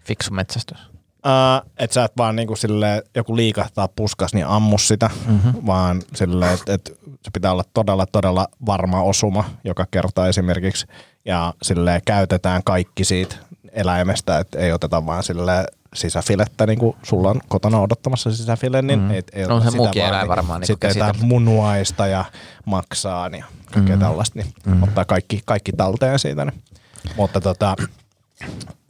Fiksu metsästys. Uh, että sä et vaan niinku sille joku liikahtaa puskas, niin ammu sitä, mm-hmm. vaan sille, että et se pitää olla todella, todella varma osuma joka kerta esimerkiksi. Ja sille käytetään kaikki siitä eläimestä, että ei oteta vaan sille sisäfilettä, niin kuin sulla on kotona odottamassa sisäfile, niin Mhm. ei, ei No se sitä muukin vaan, eläin niin varmaan niin Sitten käsitelty. munuaista ja maksaa ja kaikkea mm. tällaista, niin mm. ottaa kaikki, kaikki talteen siitä. Niin. Mutta tota,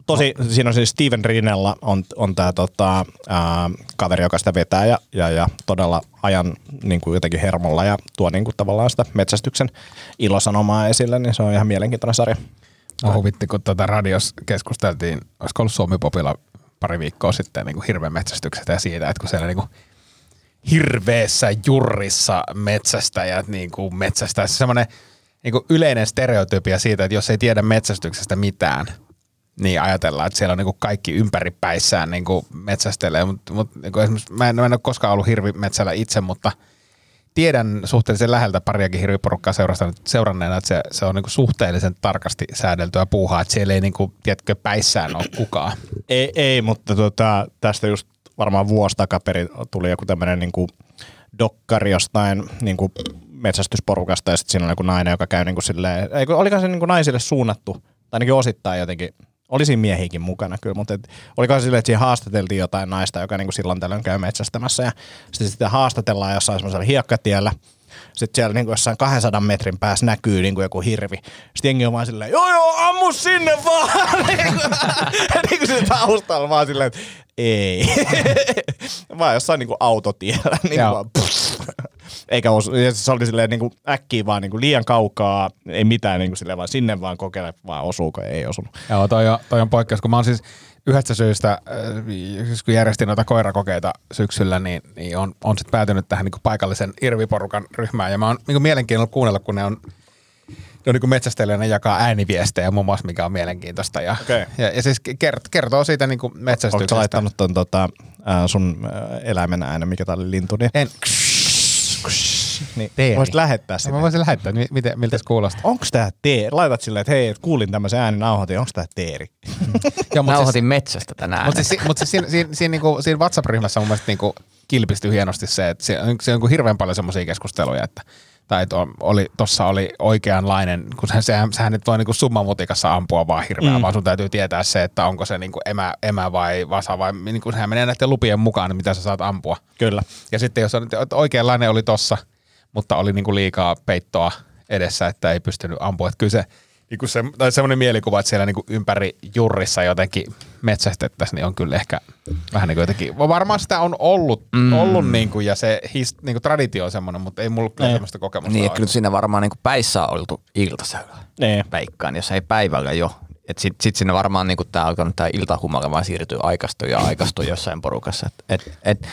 tosi, siinä on siis Steven Rinella on, on tämä tota, ää, kaveri, joka sitä vetää ja, ja, ja todella ajan niin kuin jotenkin hermolla ja tuo niin kuin tavallaan sitä metsästyksen ilosanomaa esille, niin se on ihan mielenkiintoinen sarja. Mä huvitti, kun tuota radios keskusteltiin, olisiko ollut Suomi Popilla pari viikkoa sitten niin hirveän metsästyksestä ja siitä, että kun siellä niin kuin jurrissa metsästäjät niin kuin metsästää. Se semmoinen niin yleinen stereotypia siitä, että jos ei tiedä metsästyksestä mitään, niin ajatellaan, että siellä on niin kuin kaikki ympäripäissään niin metsästelee. Mutta mut, niin kuin esimerkiksi mä en, mä en ole koskaan ollut hirvimetsällä itse, mutta tiedän suhteellisen läheltä pariakin hirviporukkaa seuranneena, että se, se on niin kuin suhteellisen tarkasti säädeltyä puuhaa, että siellä ei niin kuin, tiedätkö, päissään ole kukaan. Ei, ei mutta tota, tästä just varmaan vuosi takaperin tuli joku tämmöinen niinku dokkari jostain niinku metsästysporukasta ja sitten siinä on joku nainen, joka käy niinku silleen, ei, kun olikohan se niinku naisille suunnattu, tai ainakin osittain jotenkin, oli siinä miehiäkin mukana kyllä, mutta et, olikohan silleen, että siinä haastateltiin jotain naista, joka niinku silloin tällöin käy metsästämässä ja sitten sitä haastatellaan jossain semmoisella hiekkatiellä, sitten siellä niin jossain 200 metrin päässä näkyy niin joku hirvi. Sitten jengi on vaan silleen, joo joo, ammu sinne vaan. niin kuin se taustalla vaan silleen, että ei. [laughs] vaan jossain niin kuin autotiellä. [laughs] niin kuin vaan, pff. Eikä osu, se oli silleen niin kuin äkkiä vaan niin kuin liian kaukaa, ei mitään niin kuin silleen vaan sinne vaan kokeile, vaan osuuko, ei osunut. Joo, toi on, toi on poikkeus, kun mä oon siis yhdestä syystä, äh, siis kun järjestin noita koirakokeita syksyllä, niin, niin on, on sitten päätynyt tähän niin paikallisen irviporukan ryhmään. Ja mä oon niin mielenkiinnolla kuunnella, kun ne on, ne on niin metsästelijänä jakaa ääniviestejä muun muassa, mikä on mielenkiintoista. Ja, Okei. ja, ja siis kert, kertoo siitä niin Oletko metsästyksestä. sä laittanut ton tota, sun eläimen äänen, mikä tää oli lintu, niin En, niin Teeri. voisit lähettää sitä. Mä voisin lähettää, mi- miten, miltä se kuulostaa. Onko tää teeri? Laitat silleen, että hei, et kuulin tämmöisen äänen nauhoitin, onko tää teeri? [laughs] Joo, mut Nauhoitin siis, metsästä tänään. mut siis, mut siis siinä, siinä, siinä, niinku, siinä WhatsApp-ryhmässä mun mielestä niinku kilpistyi hienosti se, että se, on- se on niinku hirveän paljon semmoisia keskusteluja, että tai on- oli, tossa oli oikeanlainen, kun se, sehän, sehän nyt voi niinku summamutikassa ampua vaan hirveän, mm. vaan sun täytyy tietää se, että onko se niinku emä, emä vai vasa vai niinku sehän menee näiden lupien mukaan, mitä sä saat ampua. Kyllä. Ja sitten jos on, että oikeanlainen oli tossa, mutta oli niinku liikaa peittoa edessä, että ei pystynyt ampua. Että kyllä se, niinku se, tai semmoinen mielikuva, että siellä niinku ympäri jurrissa jotenkin metsästettäisiin, niin on kyllä ehkä vähän niin kuin jotenkin, varmaan sitä on ollut, mm. ollut niinku, ja se his, niinku traditio on semmoinen, mutta ei mulla kyllä semmoista kokemusta Niin, kyllä siinä varmaan niin päissä on oltu iltasella. Niin. Veikkaan, jos ei päivällä jo. Että sit, sit sinne varmaan niin tämä alkanut tämä iltahumala vaan siirtyy aikastu ja aikastu jossain porukassa. Et, et, et,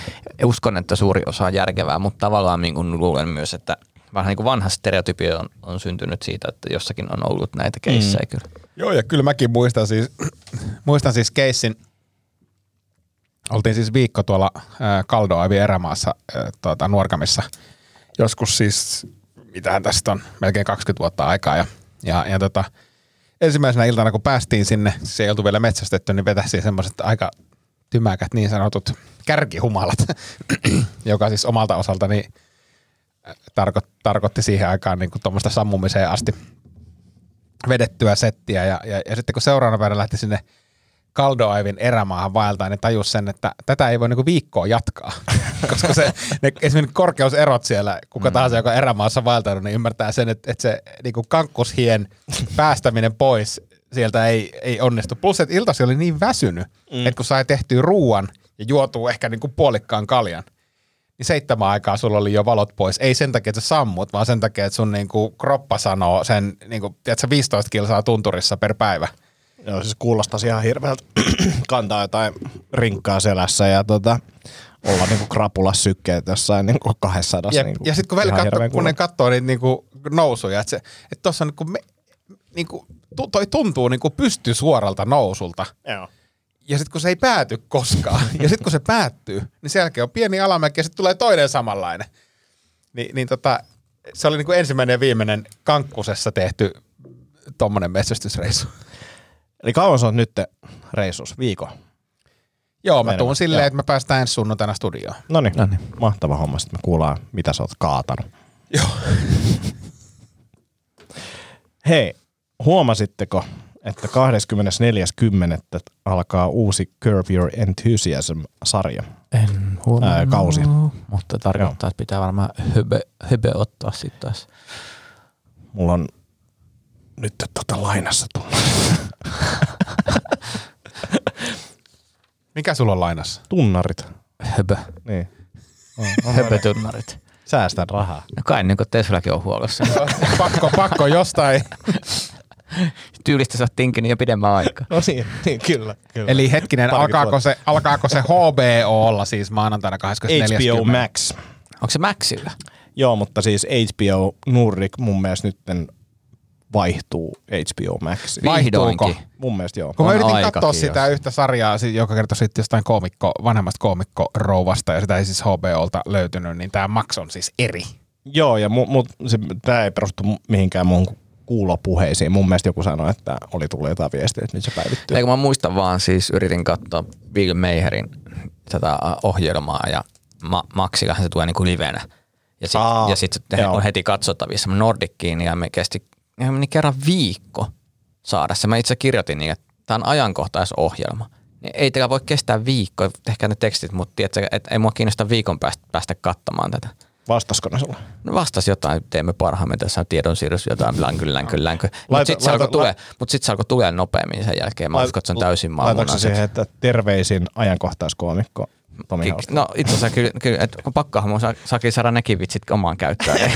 uskon, että suuri osa on järkevää, mutta tavallaan niin kuin luulen myös, että vähän niin kuin vanha stereotypia on, on syntynyt siitä, että jossakin on ollut näitä keissejä mm. kyllä. Joo, ja kyllä mäkin muistan siis, [clears throat] muistan siis keissin, oltiin siis viikko tuolla äh, Kaldoaivin erämaassa äh, tuota, Nuorkamissa, joskus siis, mitähän tästä on, melkein 20 vuotta aikaa, ja, ja, ja tota, ensimmäisenä iltana, kun päästiin sinne, se ei oltu vielä metsästetty, niin vetäisiin semmoiset aika tymäkät niin sanotut kärkihumalat, [clears throat] joka siis omalta osaltani äh, tarko, tarkoitti siihen aikaan niin tuommoista sammumiseen asti vedettyä settiä. Ja, ja, ja sitten kun seuraavana päivänä lähti sinne Kaldoaivin erämaahan vaeltaan, niin tajus sen, että tätä ei voi niinku viikkoa jatkaa. [laughs] Koska se, ne, esimerkiksi korkeuserot siellä, kuka tahansa, joka erämaassa vaeltanut, niin ymmärtää sen, että, että se niinku kankkushien päästäminen pois sieltä ei, ei onnistu. Plus, että iltasi oli niin väsynyt, mm. että kun sai tehtyä ruuan ja juotuu ehkä niinku puolikkaan kaljan, niin seitsemän aikaa sulla oli jo valot pois. Ei sen takia, että sä sammut, vaan sen takia, että sun niinku kroppa sanoo sen niinku, tiedätkö, 15 kilsaa tunturissa per päivä. Joo, siis kuulostaa ihan hirveältä [clears throat] kantaa jotain rinkkaa selässä ja tota, olla niinku krapulas sykkeet jossain niinku 200. Ja, niinku, ja sitten kun, ihan katso, hirveän kun ne katsoo niitä niinku nousuja, että, tossa on niinku, me, niinku, tu- toi tuntuu niinku pysty suoralta nousulta. Joo. Ja sitten kun se ei pääty koskaan, [laughs] ja sitten kun se päättyy, niin sen jälkeen on pieni alamäki ja sitten tulee toinen samanlainen. Ni, niin tota, se oli niinku ensimmäinen ja viimeinen kankkusessa tehty tommonen metsästysreissu. Eli kauan sä oot nyt reissus? Viikon? Joo, mä tuun silleen, joo. että me päästään ensi sunnuntaina studioon. No niin, mahtava homma. Sitten me kuullaan, mitä sä oot kaatanut. Joo. [laughs] Hei, huomasitteko, että 24.10. alkaa uusi Curb Your Enthusiasm-sarja? En Ää, kausi. Mutta tarkoittaa, että pitää varmaan höbö, höbö ottaa sitten taas. Mulla on nyt tota lainassa tullut. Mikä sulla on lainassa? Tunnarit. Höbö. Niin. [laughs] Höpötunnarit. Säästän rahaa. No kai niin kuin Teslakin on huollossa. [laughs] pakko, pakko jostain. [laughs] Tyylistä sä oot tinkinyt jo pidemmän aikaa. No niin, niin kyllä. kyllä. Eli hetkinen, alkaako se, alkaako se HBO olla siis maanantaina 24. HBO Max. Onko se Maxilla? Joo, mutta siis HBO Nordic mun mielestä nyt vaihtuu HBO Maxiin. Vaihtuuko? Vihdoinkin. Mun mielestä joo. Kun mä On yritin katsoa jo. sitä yhtä sarjaa, joka kertoi sitten jostain koomikko, vanhemmasta koomikko-rouvasta, ja sitä ei siis HBOlta löytynyt, niin tämä Max on siis eri. Joo, ja mu, mu, tämä ei perustu mihinkään mun kuulopuheisiin. Mun mielestä joku sanoi, että oli tullut jotain viestiä, että nyt se päivittyy. Eikö mä muistan vaan siis, yritin katsoa Bill Maherin tätä ohjelmaa ja Ma- Maxillahan se tulee niinku livenä. Ja sitten sit se on heti katsottavissa Nordickiin ja me kesti ja meni kerran viikko saada se. Mä itse kirjoitin niin, että tämä on ajankohtaisohjelma. Niin Ei teillä voi kestää viikko, tehkää ne tekstit, mutta tiedätkö, että ei mua kiinnosta viikon päästä, päästä katsomaan tätä. Vastasko ne sulle? No vastas jotain, teemme parhaamme tässä on tiedonsiirros, jotain länky, länky, länky. Mutta sitten se, alkoi tulee, mut sit se alkoi tulee nopeammin sen jälkeen. Mä uskon, että se on täysin Laitatko se siihen, että terveisin ajankohtaiskoomikko Tomi Hausta? No itse asiassa kyllä, kyllä että kun pakkohan mun saa, saakin saada nekin vitsit omaan käyttöön. [laughs]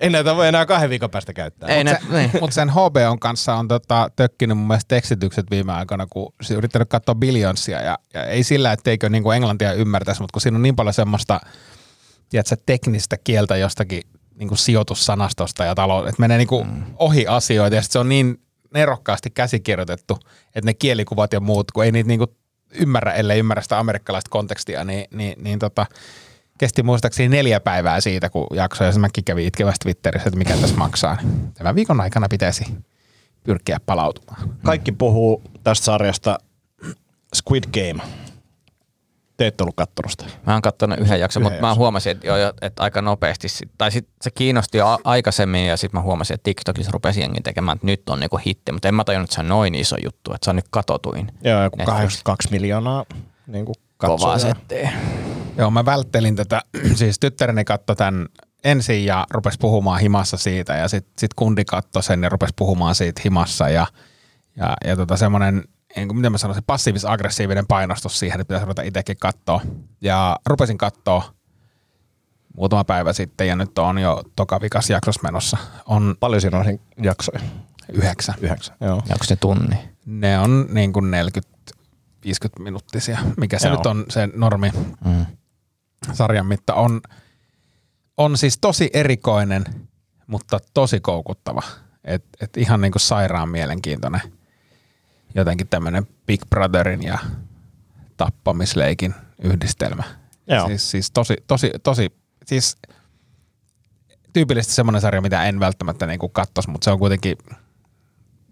ei, näitä voi enää kahden viikon päästä käyttää. ei ne, niin. Mutta sen HBOn kanssa on tota, tökkinyt mun mielestä tekstitykset viime aikoina, kun se yrittänyt katsoa Billionsia, ja, ja ei sillä, etteikö niinku englantia ymmärtäisi, mutta kun siinä on niin paljon semmoista tiedätkö, teknistä kieltä jostakin niinku sijoitussanastosta ja talous, että menee niinku mm. ohi asioita, ja sit se on niin nerokkaasti käsikirjoitettu, että ne kielikuvat ja muut, kun ei niitä niinku ymmärrä, ellei ymmärrä sitä amerikkalaista kontekstia, niin, niin, niin tota, kesti muistaakseni neljä päivää siitä, kun jakso, ja mäkin kävin itkevästi Twitterissä, että mikä tässä maksaa. Niin Tämän viikon aikana pitäisi pyrkiä palautumaan. Kaikki puhuu tästä sarjasta Squid Game. Te ette ollut kattonut sitä. Mä oon katsonut yhden jakson, Yhden mutta mä huomasin, että, jo, että aika nopeasti, sit- tai sit se kiinnosti jo aikaisemmin ja sitten mä huomasin, että TikTokissa rupesi jengi tekemään, että nyt on niinku hitti, mutta en mä tajunnut, että se on noin iso juttu, että se on nyt katotuin. Joo, joku Netflix. 82 miljoonaa niin kuin Kovaa settiä. Joo, mä välttelin tätä, [clears throat] siis tyttäreni katsoi tämän ensin ja rupesi puhumaan himassa siitä ja sitten sit kundi katsoi sen ja rupesi puhumaan siitä himassa ja, ja, ja tota semmoinen, niin kuin, miten mä sanoisin, passiivis-aggressiivinen painostus siihen, että pitäisi ruveta itsekin katsoa. Ja rupesin katsoa muutama päivä sitten ja nyt on jo toka vikas jaksossa menossa. On Paljon siinä on jaksoja? yhdeksän. Yhdeksän. Joo. Onko se tunni? Ne on niin kuin 40-50 minuuttisia, mikä se Joo. nyt on se normi Mm. sarjan mitta. On, on siis tosi erikoinen, mutta tosi koukuttava. Et, et ihan niin kuin sairaan mielenkiintoinen. Jotenkin tämmöinen Big Brotherin ja tappamisleikin yhdistelmä. Joo. Siis, siis tosi, tosi, tosi, siis tyypillisesti semmoinen sarja, mitä en välttämättä niin kuin kattos, mutta se on kuitenkin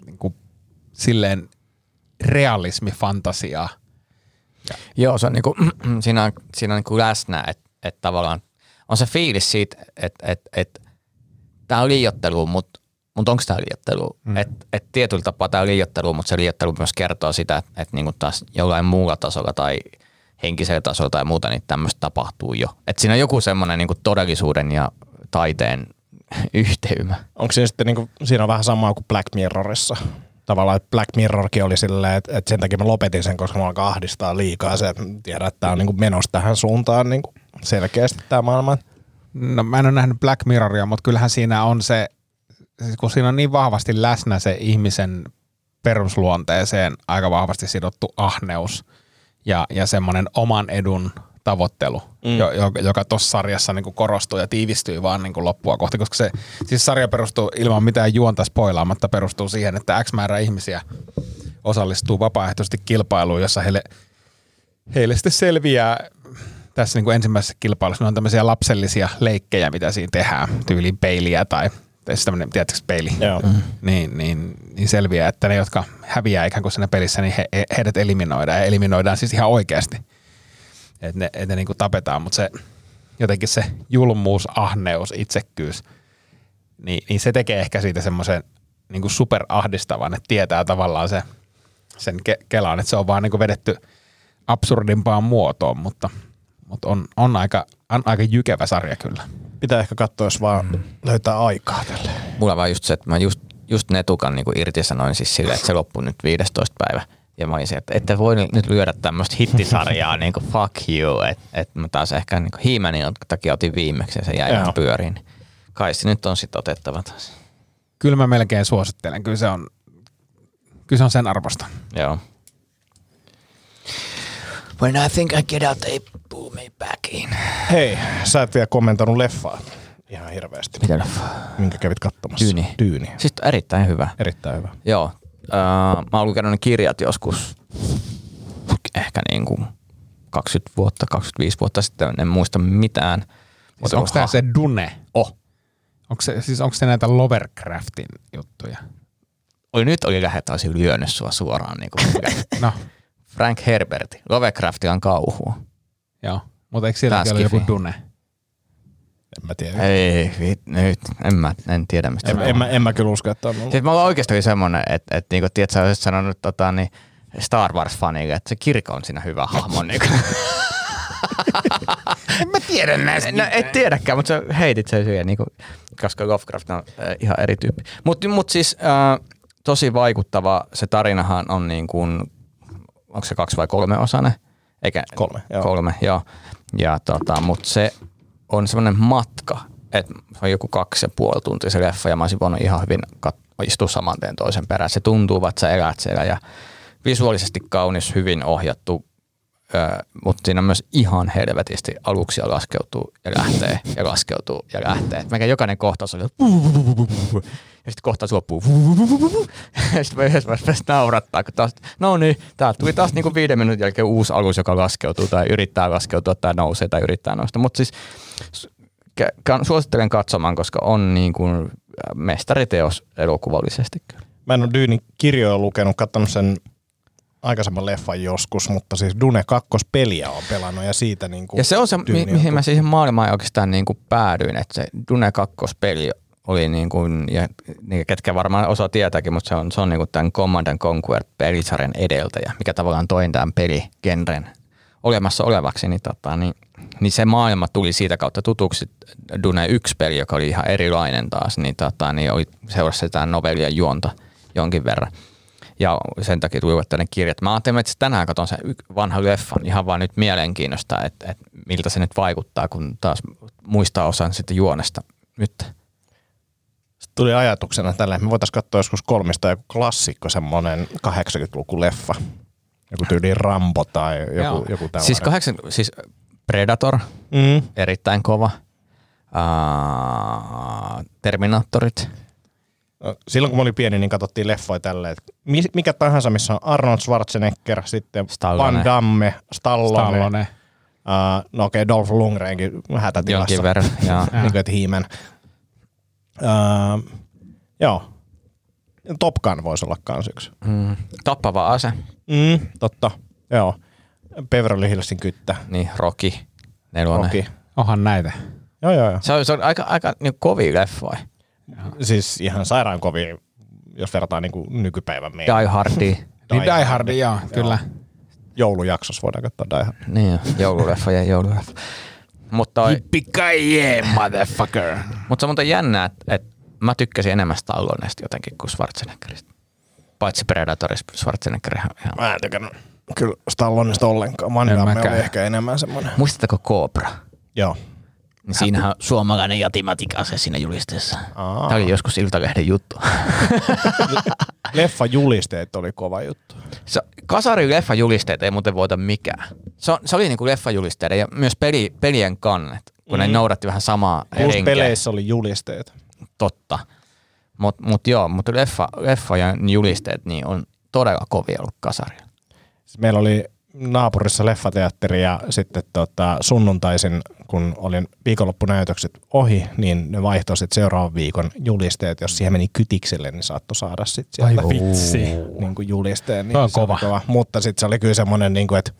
niin kuin silleen realismi, fantasiaa. Joo, se on niinku, [clears throat] siinä on, siinä on niinku läsnä, että et tavallaan on se fiilis siitä, että et, et, tämä on liiottelu, mutta mut onko tämä liiottelu? Mm. Että et tietyllä tapaa tämä on liiottelu, mutta se liiottelu myös kertoo sitä, että et niinku taas jollain muulla tasolla tai henkisellä tasolla tai muuta, niin tämmöistä tapahtuu jo. Että siinä on joku semmoinen niinku todellisuuden ja taiteen [laughs] yhteymä. Onko siinä sitten niinku, siinä on vähän samaa kuin Black Mirrorissa? Tavallaan, että Black Mirrorkin oli silleen, että, että sen takia mä lopetin sen, koska mä alkaa ahdistaa liikaa se, että tiedän, että tämä on niinku menossa tähän suuntaan niinku selkeästi tämä maailma. No mä en ole nähnyt Black Mirroria, mutta kyllähän siinä on se, kun siinä on niin vahvasti läsnä se ihmisen perusluonteeseen aika vahvasti sidottu ahneus ja, ja semmoinen oman edun tavoittelu, mm. jo, jo, joka tuossa sarjassa niin korostuu ja tiivistyy vaan niin loppua kohti, koska se siis sarja perustuu ilman mitään juonta spoilaamatta perustuu siihen, että X määrä ihmisiä osallistuu vapaaehtoisesti kilpailuun, jossa heille, heille sitten selviää tässä niin ensimmäisessä kilpailussa, ne on tämmöisiä lapsellisia leikkejä, mitä siinä tehdään, tyyliin peiliä tai tai siis tämmöinen, tiedätkö peili, Joo. niin, niin, niin selviää, että ne, jotka häviää ikään kuin siinä pelissä, niin he, he, heidät eliminoidaan ja eliminoidaan siis ihan oikeasti. Että ne, et ne niin kuin tapetaan, mutta se jotenkin se julmuus, ahneus, itsekkyys, niin, niin se tekee ehkä siitä semmoisen niin kuin superahdistavan, että tietää tavallaan se, sen ke- kelaan, että se on vaan niin kuin vedetty absurdimpaan muotoon, mutta, mutta on, on, aika, on aika jykevä sarja kyllä. Pitää ehkä katsoa, jos vaan mm. löytää aikaa tälle. Mulla vaan just se, että mä just, just Netukan niin kuin irtisanoin siis silleen, että se loppui nyt 15 päivä. Ja mä olin se, että ette voi nyt lyödä tämmöistä hittisarjaa, [laughs] niin kuin fuck you. Että et mä taas ehkä niin Hiimänin takia otin viimeksi ja se jäi Joo. vähän pyöriin. Kai se nyt on sitten otettava taas. Kyllä mä melkein suosittelen, kyllä se on, kyllä se on sen arvosta. Joo. When I think I get out, they pull me back in. Hei, sä et vielä kommentoinut leffaa ihan hirveästi. Mitä leffa? Minkä kävit katsomassa? Dyyni. Dyyni. Siis erittäin hyvä. Erittäin hyvä. Joo. Öö, mä oon lukenut ne kirjat joskus ehkä niin kuin 20 vuotta, 25 vuotta sitten, en muista mitään. Siis onko tämä se Dune? Oh. Onko se, siis onko se näitä Lovercraftin juttuja? Oi nyt oli lähet olisi lyönyt sua suoraan. Niin kuin [laughs] No, Frank Herberti. Lovecraft on kauhua. joo. Mutta eikö sielläkin ole joku. Dune? En mä tiedä. Ei, vit, nyt, en mä, en tiedä mistä. En, en, mä, en mä kyllä usko, että on ollut. Siis mä oon oikeasti semmonen, että, että niinku, tiedät, sä olisit sanonut tota, niin Star Wars-fanille, että se kirkko on siinä hyvä hahmo. Niinku. [laughs] En mä tiedä näistä. No, et tiedäkään, mutta sä heitit sen siihen, niinku, koska Lovecraft on äh, ihan eri tyyppi. Mutta mut siis äh, tosi vaikuttava, se tarinahan on niin kuin, onko se kaksi vai kolme osane? Eikä, Kolme, joo. Kolme, joo. Ja tota, mutta se on semmoinen matka, että se on joku kaksi ja puoli tuntia se leffa ja mä olisin voinut ihan hyvin kat- istua saman tien toisen perään. Se tuntuu, että sä elät siellä ja visuaalisesti kaunis, hyvin ohjattu, mutta siinä on myös ihan helvetisti aluksia laskeutuu ja lähtee ja laskeutuu ja lähtee. Et jokainen kohtaus on ja sitten kohtaus loppuu. [laughs] Ja sitten yhdessä vaiheessa naurattaa, kun taas, no niin, täältä tuli taas niinku viiden minuutin jälkeen uusi alus, joka laskeutuu tai yrittää laskeutua tai nousee tai yrittää nousta. Mutta siis suosittelen katsomaan, koska on niin kuin mestariteos elokuvallisesti kyllä. Mä en ole Dyynin kirjoja lukenut, katsonut sen aikaisemman leffan joskus, mutta siis Dune 2 peliä on pelannut ja siitä niin kuin Ja se on se, mi- mihin mä siihen maailmaan oikeastaan niin kuin päädyin, että se Dune 2-peli oli niin kuin, ja niin ketkä varmaan osa tietääkin, mutta se on, se on niin kuin tämän Command and Conquer pelisarjan edeltäjä, mikä tavallaan toi tämän peligenren olemassa olevaksi, niin, tota, niin, niin, se maailma tuli siitä kautta tutuksi. Dune 1-peli, joka oli ihan erilainen taas, niin, tota, niin oli, seurasi sitä novellien juonta jonkin verran. Ja sen takia tulivat tänne kirjat. Mä ajattelin, että tänään katson sen vanhan leffan ihan vaan nyt mielenkiinnosta, että, että miltä se nyt vaikuttaa, kun taas muistaa osan sitten juonesta nyt. Tuli ajatuksena tällä, että me voitaisiin katsoa joskus kolmista joku klassikko, semmoinen 80-luku leffa. Joku tyyli Rambo tai joku, Joo. joku tällainen. Siis, kahdeksan, siis Predator, mm. erittäin kova. Uh, Terminaattorit. No, Silloin kun mä olin pieni, niin katsottiin leffoja tälleen, että mi- mikä tahansa, missä on Arnold Schwarzenegger, sitten Stallone. Van Damme, Stallone. Stallone. Uh, no okei, okay, Dolph Lundgrenkin hätätilassa. Jonkin verran, [laughs] joo. niin kuin, että hiimen. Uh, joo. Top Gun voisi olla kans yksi. Mm, tappava ase, Mm, totta. Joo. Beverly Hillsin kyttä. niin Rocky, nelonen. Rocky. Onhan näitä. Joo, joo, joo. Se on, se on aika, aika niin kovia leffoja. Siis ihan sairaan kovia, jos vertaa niin kuin nykypäivän meidän Die Hardi. [laughs] Niin Die Hardi, joo, kyllä. joulujaksossa voidaan katsoa Die Hard. niin jo, joululeffa ja joululeffa. Mutta toi, Yippee motherfucker. Mutta se on muuten jännä, että, että mä tykkäsin enemmän Stallonesta jotenkin kuin Schwarzeneggerista. Paitsi Predatorista Schwarzenegger ihan, ihan. Mä en tykännyt kyllä Stallonesta ollenkaan. Mäkään. oli ehkä enemmän semmoinen. Muistatteko Cobra? Joo. Niin siinähän on suomalainen jatimatika se siinä julisteessa. Aa. Tämä oli joskus Iltalehden juttu. [laughs] Leffa julisteet oli kova juttu. Se, kasari leffajulisteet ei muuten voita mikään. Se, on- se oli niinku leffajulisteiden ja myös peli, pelien kannet, kun mm. ne noudatti vähän samaa Plus henkeä. peleissä oli julisteet. Totta. Mutta mut joo, mutta leffa, leffa ja julisteet niin on todella kovia ollut kasarilla. Siis Meillä oli naapurissa leffateatteri ja sitten tota, sunnuntaisin, kun olin viikonloppunäytökset ohi, niin ne vaihtoi sitten seuraavan viikon julisteet. Jos siihen meni kytikselle, niin saattoi saada sitten sieltä Ai vitsi. niin kuin julisteen. Niin Toi on se oli kova. Mutta sitten se oli kyllä semmoinen, niin kuin, että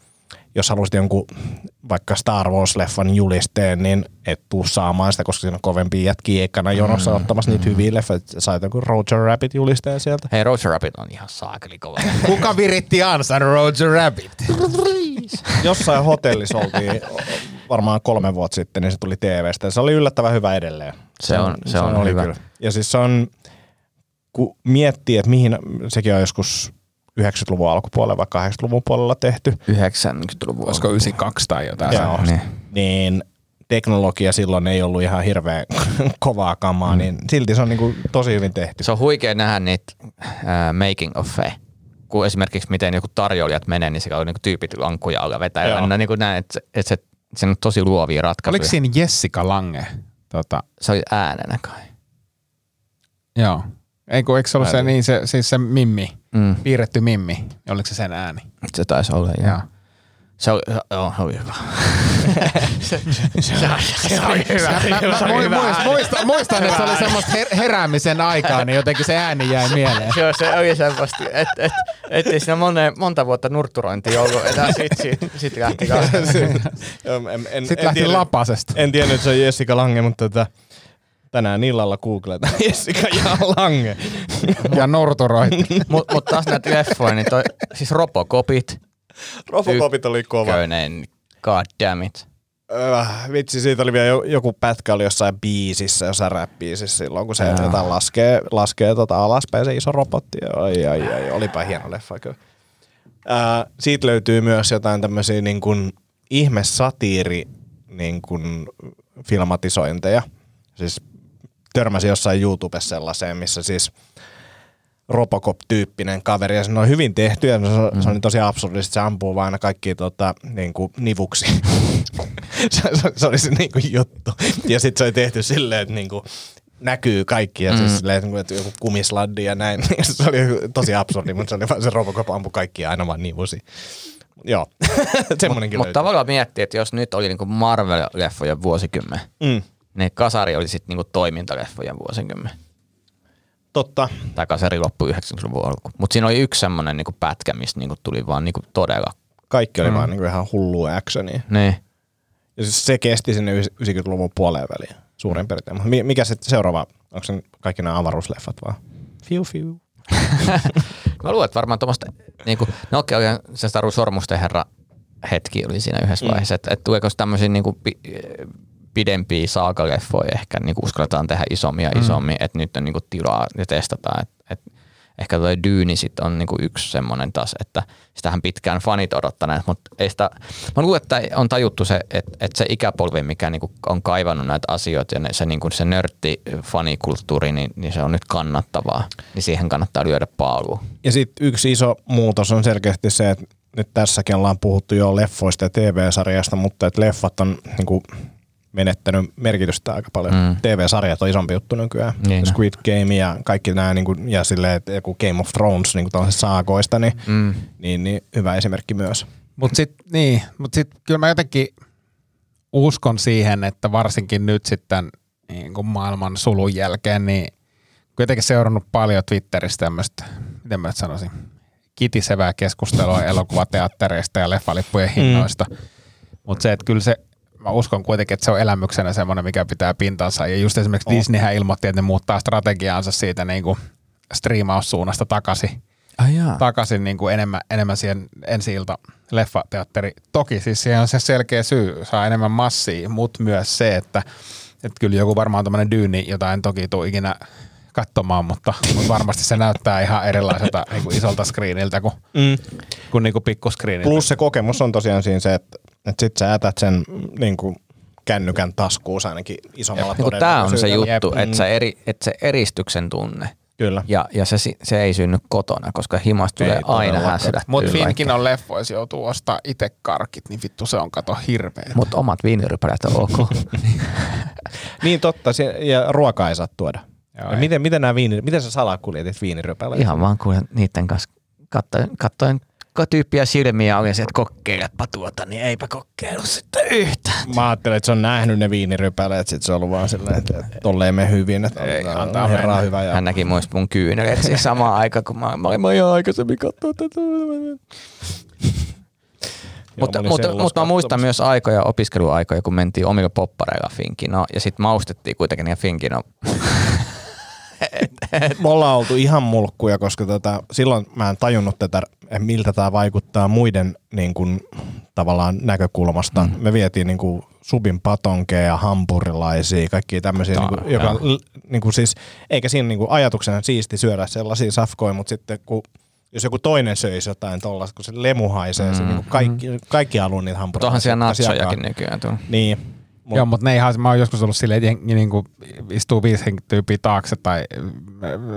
jos halusit jonkun vaikka Star Wars-leffan julisteen, niin et tuu saamaan sitä, koska siinä on kovempi jätkiä ekana jonossa Mm. ottamassa niitä hyviä leffoja. Sait jonkun Roger Rabbit-julisteen sieltä. Hei, Roger Rabbit on ihan saakeli kova. [laughs] Kuka viritti ansan Roger Rabbit? Jossain hotellissa oltiin varmaan kolme vuotta sitten, niin se tuli TVstä. Se oli yllättävän hyvä edelleen. Se on- se on hyvä. Ja siis se on, kun miettii, että mihin, sekin on joskus 90-luvun alkupuolella vai 80-luvun puolella tehty, 90-luvun. Olisiko 92 tai jotain Joo. Niin. niin teknologia silloin ei ollut ihan hirveän [laughs] kovaa kamaa, mm. niin silti se on niin kuin tosi hyvin tehty. Se on huikea nähdä niitä äh, making of kun esimerkiksi miten joku tarjoilijat menee, niin siellä on niinku tyypit lankkuja alla vetää. Joo. Ja niin kuin näin, että, se- että se, se on tosi luovia ratkaisuja. Oliko siinä Jessica Lange? Tota, Se oli äänenä kai. joo. Ei kun, eikö se ollut se, niin se, siis se mimmi, Mm. piirretty mimmi? Oliko se sen ääni? Se taisi olla, joo. Joo. Se oli, joo, se oli hyvä. Mä, mä, mä muistan, muistan, muistan, että se oli semmoista her- heräämisen aikaa, niin jotenkin se ääni jäi mieleen. Joo, se oli semmoista, että et, et, ei siinä monta, monta vuotta nurtturointia ollut, enää sit, sit, sit lähti [laughs] Sitten lähti tiedä- lapasesta. En tiennyt, että se on Jessica Lange, mutta tota, tänään illalla googletaan [laughs] Jessica ja Lange. Ja nurturoitti. [laughs] Mutta mut taas näitä leffoja, niin toi, siis Robocopit, Robocopit oli kova. Köinen, god damn it. Äh, vitsi, siitä oli vielä jo- joku pätkä oli jossain biisissä, jossain rap-biisissä silloin, kun se jotain laskee, laskee tota alaspäin se iso robotti. Ai, ai, ai, olipa hieno leffa kyllä. Äh, siitä löytyy myös jotain tämmöisiä niin kuin ihmesatiiri niin kuin filmatisointeja. Siis törmäsin jossain YouTubessa sellaiseen, missä siis Robocop-tyyppinen kaveri ja se on hyvin tehty ja se, mm. se oli tosi absurdista, se ampuu vaan aina kaikki tota, niin kuin nivuksi. [laughs] se, se, se, oli se niin kuin juttu. Ja sitten se oli tehty silleen, että niin kuin näkyy kaikki ja mm. siis silleen, niin kuin, että joku kumisladdi ja näin. Ja [laughs] se oli tosi absurdi, mutta se oli vaan se Robocop ampui kaikki aina vaan nivusi. Joo, [laughs] semmonenkin Mutta tavallaan miettii, että jos nyt oli niinku Marvel-leffojen vuosikymmen, Mm. Niin kasari oli sitten niinku toimintaleffojen vuosikymmen. Totta. Tai kasari loppui 90-luvun alku. Mutta siinä oli yksi semmoinen niinku pätkä, mistä niinku tuli vaan niinku todella. Kaikki oli mm. vaan niin kuin ihan hullua actionia. Niin. Ja siis se kesti sinne 90-luvun puoleen väliin suurin piirtein. Mutta mikä sitten seuraava, onko se kaikki nämä avaruusleffat vaan? Fiu fiu. [laughs] Mä luulen, että varmaan tuommoista, niinku, no okei, okay, se Star Wars Sormusten herra hetki oli siinä yhdessä mm. vaiheessa, että, että tuleeko tämmöisiä niinku, pi, pidempiä saakaleffoja ehkä niinku uskalletaan tehdä isommin ja isommin, mm. että nyt on niinku tilaa ja testataan, että, että ehkä tuo Dyyni sit on niinku yksi semmoinen taas, että sitähän pitkään fanit odottaneet, mutta ei sitä, mä luulen, että on tajuttu se, että, että se ikäpolvi, mikä niinku on kaivannut näitä asioita ja ne, se, niinku se nörtti fanikulttuuri, niin, niin, se on nyt kannattavaa, niin siihen kannattaa lyödä paalua. Ja sitten yksi iso muutos on selkeästi se, että nyt tässäkin ollaan puhuttu jo leffoista ja TV-sarjasta, mutta että leffat on niin kuin, menettänyt merkitystä aika paljon. Mm. TV-sarjat on isompi juttu nykyään. Niin. Squid Game ja kaikki nämä, niin kuin, ja silleen, että joku Game of Thrones niin kuin saakoista, niin, Mm. niin, niin, hyvä esimerkki myös. Mutta sitten niin, mut sit, kyllä mä jotenkin uskon siihen, että varsinkin nyt sitten niin kuin maailman sulun jälkeen, niin kuitenkin seurannut paljon Twitteristä tämmöistä, miten mä nyt sanoisin, kitisevää keskustelua [laughs] elokuvateattereista ja leffalippujen hinnoista. Mm. Mutta se, että kyllä se, mä uskon kuitenkin, että se on elämyksenä semmoinen, mikä pitää pintansa. Ja just esimerkiksi oh. Disneyhän ilmoitti, että ne muuttaa strategiaansa siitä niin kuin striimaussuunnasta takaisin Ai jaa. takaisin niin kuin enemmän, enemmän siihen ensi ilta leffateatteri. Toki siis siihen on se selkeä syy, saa enemmän massia, mutta myös se, että, että kyllä joku varmaan tämmöinen dyyni, jota en toki tule ikinä katsomaan, mutta, mutta varmasti se näyttää ihan erilaiselta niin kuin isolta screeniltä kuin, Mm. kuin, niin kuin pikkuscreeniltä. Plus se kokemus on tosiaan siinä se, että, että sit sä jätät sen niin kuin kännykän taskuun ainakin isommalla Niin Tämä on se juttu, Jep. että, se eri, että se eristyksen tunne Kyllä. ja, ja se, se ei synny kotona, koska himasta tulee Ei aina häsydä. Mutta Finkin on leffoissa joutuu ostaa itse karkit, niin vittu se on kato hirveä. Mutta omat viinirypäleet on ok. [laughs] Niin totta, se- ja ruokaa ei saa tuoda. Joo, ei. miten, miten, nämä viini, miten sä salakuljetit viinirypäleitä? Ihan vaan kuulen niiden kanssa katsoin, katsoin tyyppiä silmiä ja olin se, että kokeilepa tuota, niin eipä kokeilu sitten yhtään. Mä ajattelin, että se on nähnyt ne viinirypäleet, sit se on ollut vaan silleen, että tolleen me hyvin, että Ei, antaa herra mennä. hyvä. Ja... Hän näki muista mun kyyneleet siis samaan [laughs] aikaan, kun mä, mä olin jo aikaisemmin katsoa tätä. Mutta, sellos mutta mä muistan myös aikoja, opiskeluaikoja, kun mentiin omilla poppareilla Finkinoon ja sitten maustettiin kuitenkin niitä Finkinoon. [laughs] Me ollaan oltu ihan mulkkuja, koska tota, silloin mä en tajunnut tätä, että miltä tämä vaikuttaa muiden niin kuin, tavallaan näkökulmasta. Mm. Me vietiin niin kuin, subin patonkeja, hampurilaisia, kaikkia tämmöisiä, niin kuin, joka, niin kuin siis, eikä siinä niin kuin, ajatuksena siisti syödä sellaisia safkoja, mutta sitten kun jos joku toinen söisi jotain tollasta, kun se lemu haisee, mm. se niin kuin kaikki, kaikki haluaa niitä hampurilaisia. Tuohan siellä natsojakin nykyään tuolla. Niin. Mut, Joo, mutta ne ihan, mä oon joskus ollut silleen, että jengi niin kuin istuu viisi tyyppiä taakse tai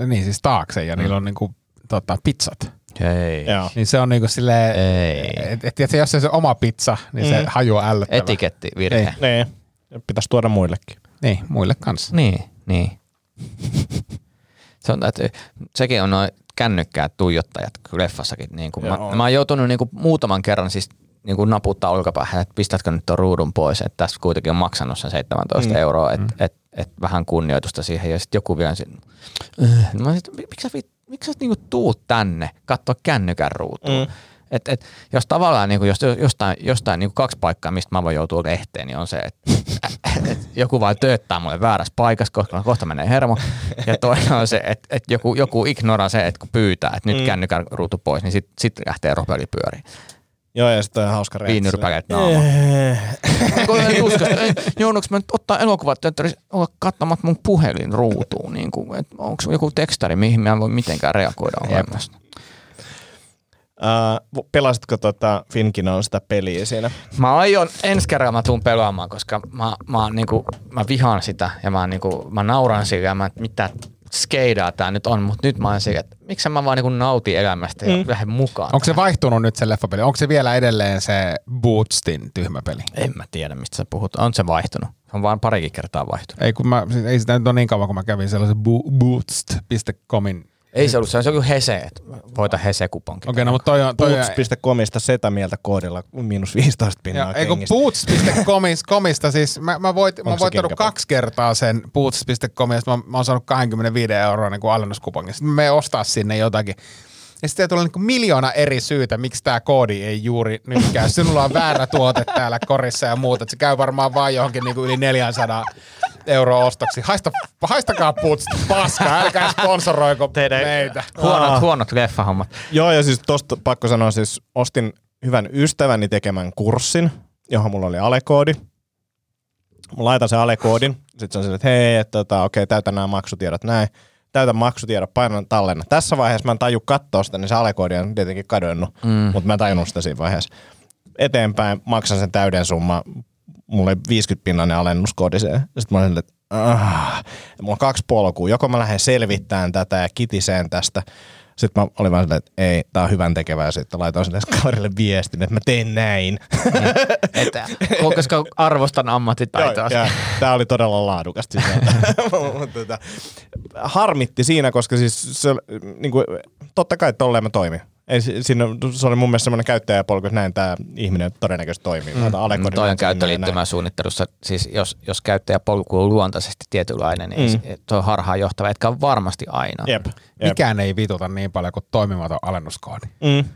niin siis taakse ja mm. niillä on niin kuin, tota, pizzat. Hei. joo. Niin se on niinku silleen, että et, et, jos se on se oma pizza, niin mm. se haju on ällöttävä. Etiketti virhe. Niin. Pitäisi tuoda muillekin. Niin, muille kanssa. Niin, niin. Se on, että sekin on noin kännykkää tuijottajat kyllä leffassakin. Niin kuin mä, mä oon joutunut niin kuin muutaman kerran siis niin kuin naputtaa olkapäähän, että pistätkö nyt tuon ruudun pois, että tässä kuitenkin on maksanut sen 17 mm. euroa, että mm. et, et vähän kunnioitusta siihen. Ja sitten joku vielä sin, äh, mä sit, miksi sä, miksi sä niinku tuut tänne katsoa kännykän ruutuun? Mm. Et, et, jos tavallaan niinku, jos jostain, jostain niinku kaksi paikkaa, mistä mä voin joutua lehteen, niin on se, että [laughs] et joku vaan tööttää mulle väärässä paikassa, koska kohta menee hermo. Ja toinen on se, että et joku, joku ignoraa se, että kun pyytää, että nyt mm. kännykän ruutu pois, niin sitten sit lähtee ropeli pyöriin. Joo, ja sitten on hauska reaktio. Viinirypäleet naama. [laughs] Ei, joudunko mä nyt ottaa elokuvat teatterissa olla katsomat mun puhelin ruutuun, niin kuin, että onko joku tekstari, mihin mä en voi mitenkään reagoida olemassa. Uh, pelasitko tota Finkinoon sitä peliä siinä? Mä aion, ensi kerralla mä tuun pelaamaan, koska mä, mä, niinku, mä vihaan sitä ja mä, niinku, mä nauran sillä ja mä, että mitä skeidaa tää nyt on, mutta nyt mä oon että miksi mä vaan niinku nautin elämästä ja mm. lähden mukaan. Onko se vaihtunut nyt se leffapeli? Onko se vielä edelleen se Bootstin tyhmäpeli? En mä tiedä, mistä sä puhut. On se vaihtunut. Se on vaan parikin kertaa vaihtunut. Ei, kun mä, siis ei sitä nyt ole niin kauan, kun mä kävin sellaisen bo- boost.comin. Ei se ollut, se on joku Hese, että voita Hese-kuponkin. Okei, no mutta toi on... Toi Boots.comista setä mieltä koodilla miinus 15 pinnaa Joo, ei kun kengistä. Boots.comista siis, mä, mä, voit, mä Onko se voittanut kaksi kertaa sen Boots.comista, mä, mä oon saanut 25 euroa niin alennuskupongin. Sitten mä menen ostaa sinne jotakin. Ja sitten tulee niin miljoona eri syytä, miksi tämä koodi ei juuri nyt käy. Sinulla on väärä tuote täällä korissa ja muuta. että Se käy varmaan vaan johonkin niin yli 400 euroa ostoksi. Haista, haistakaa Boots paska, älkää sponsoroiko Teidän meitä. huonot, Aa. huonot leffahommat. Joo, ja siis tosta pakko sanoa, siis ostin hyvän ystäväni tekemän kurssin, johon mulla oli alekoodi. Mä laitan sen alekoodin, sitten se on silleen, että hei, että tota, okei, täytän nämä maksutiedot näin. Täytän maksutiedot, painan tallenna. Tässä vaiheessa mä en taju katsoa sitä, niin se alekoodi on tietenkin kadonnut, mm. mutta mä en tajunnut sitä siinä vaiheessa. Eteenpäin maksan sen täyden summa, mulla oli 50 pinnainen alennuskoodi se. Sitten mä olin että ah. Mulla on kaksi polkua. Joko mä lähden selvittämään tätä ja kitiseen tästä. Sitten mä olin vaan silleen, että ei, tää on hyvän tekevää. Sitten laitoin sille [laughs] kaverille viestin, että mä teen näin. Että, koska arvostan ammattitaitoa. ja, tää oli todella laadukasta [laughs] tota, harmitti siinä, koska siis se, niin kuin, totta kai tolleen mä toimin. Ei, si- siinä, se oli mun mielestä semmoinen käyttäjäpolku, että näin tämä ihminen todennäköisesti toimii. Mm. No, toi on käyttöliittymän suunnittelussa, siis jos, jos käyttäjäpolku on luontaisesti tietynlainen, niin Mm. tuo on harhaanjohtava, etkä ole varmasti aina. Jep, jep. Mikään ei vituta niin paljon kuin toimimaton alennuskoodi. Mm.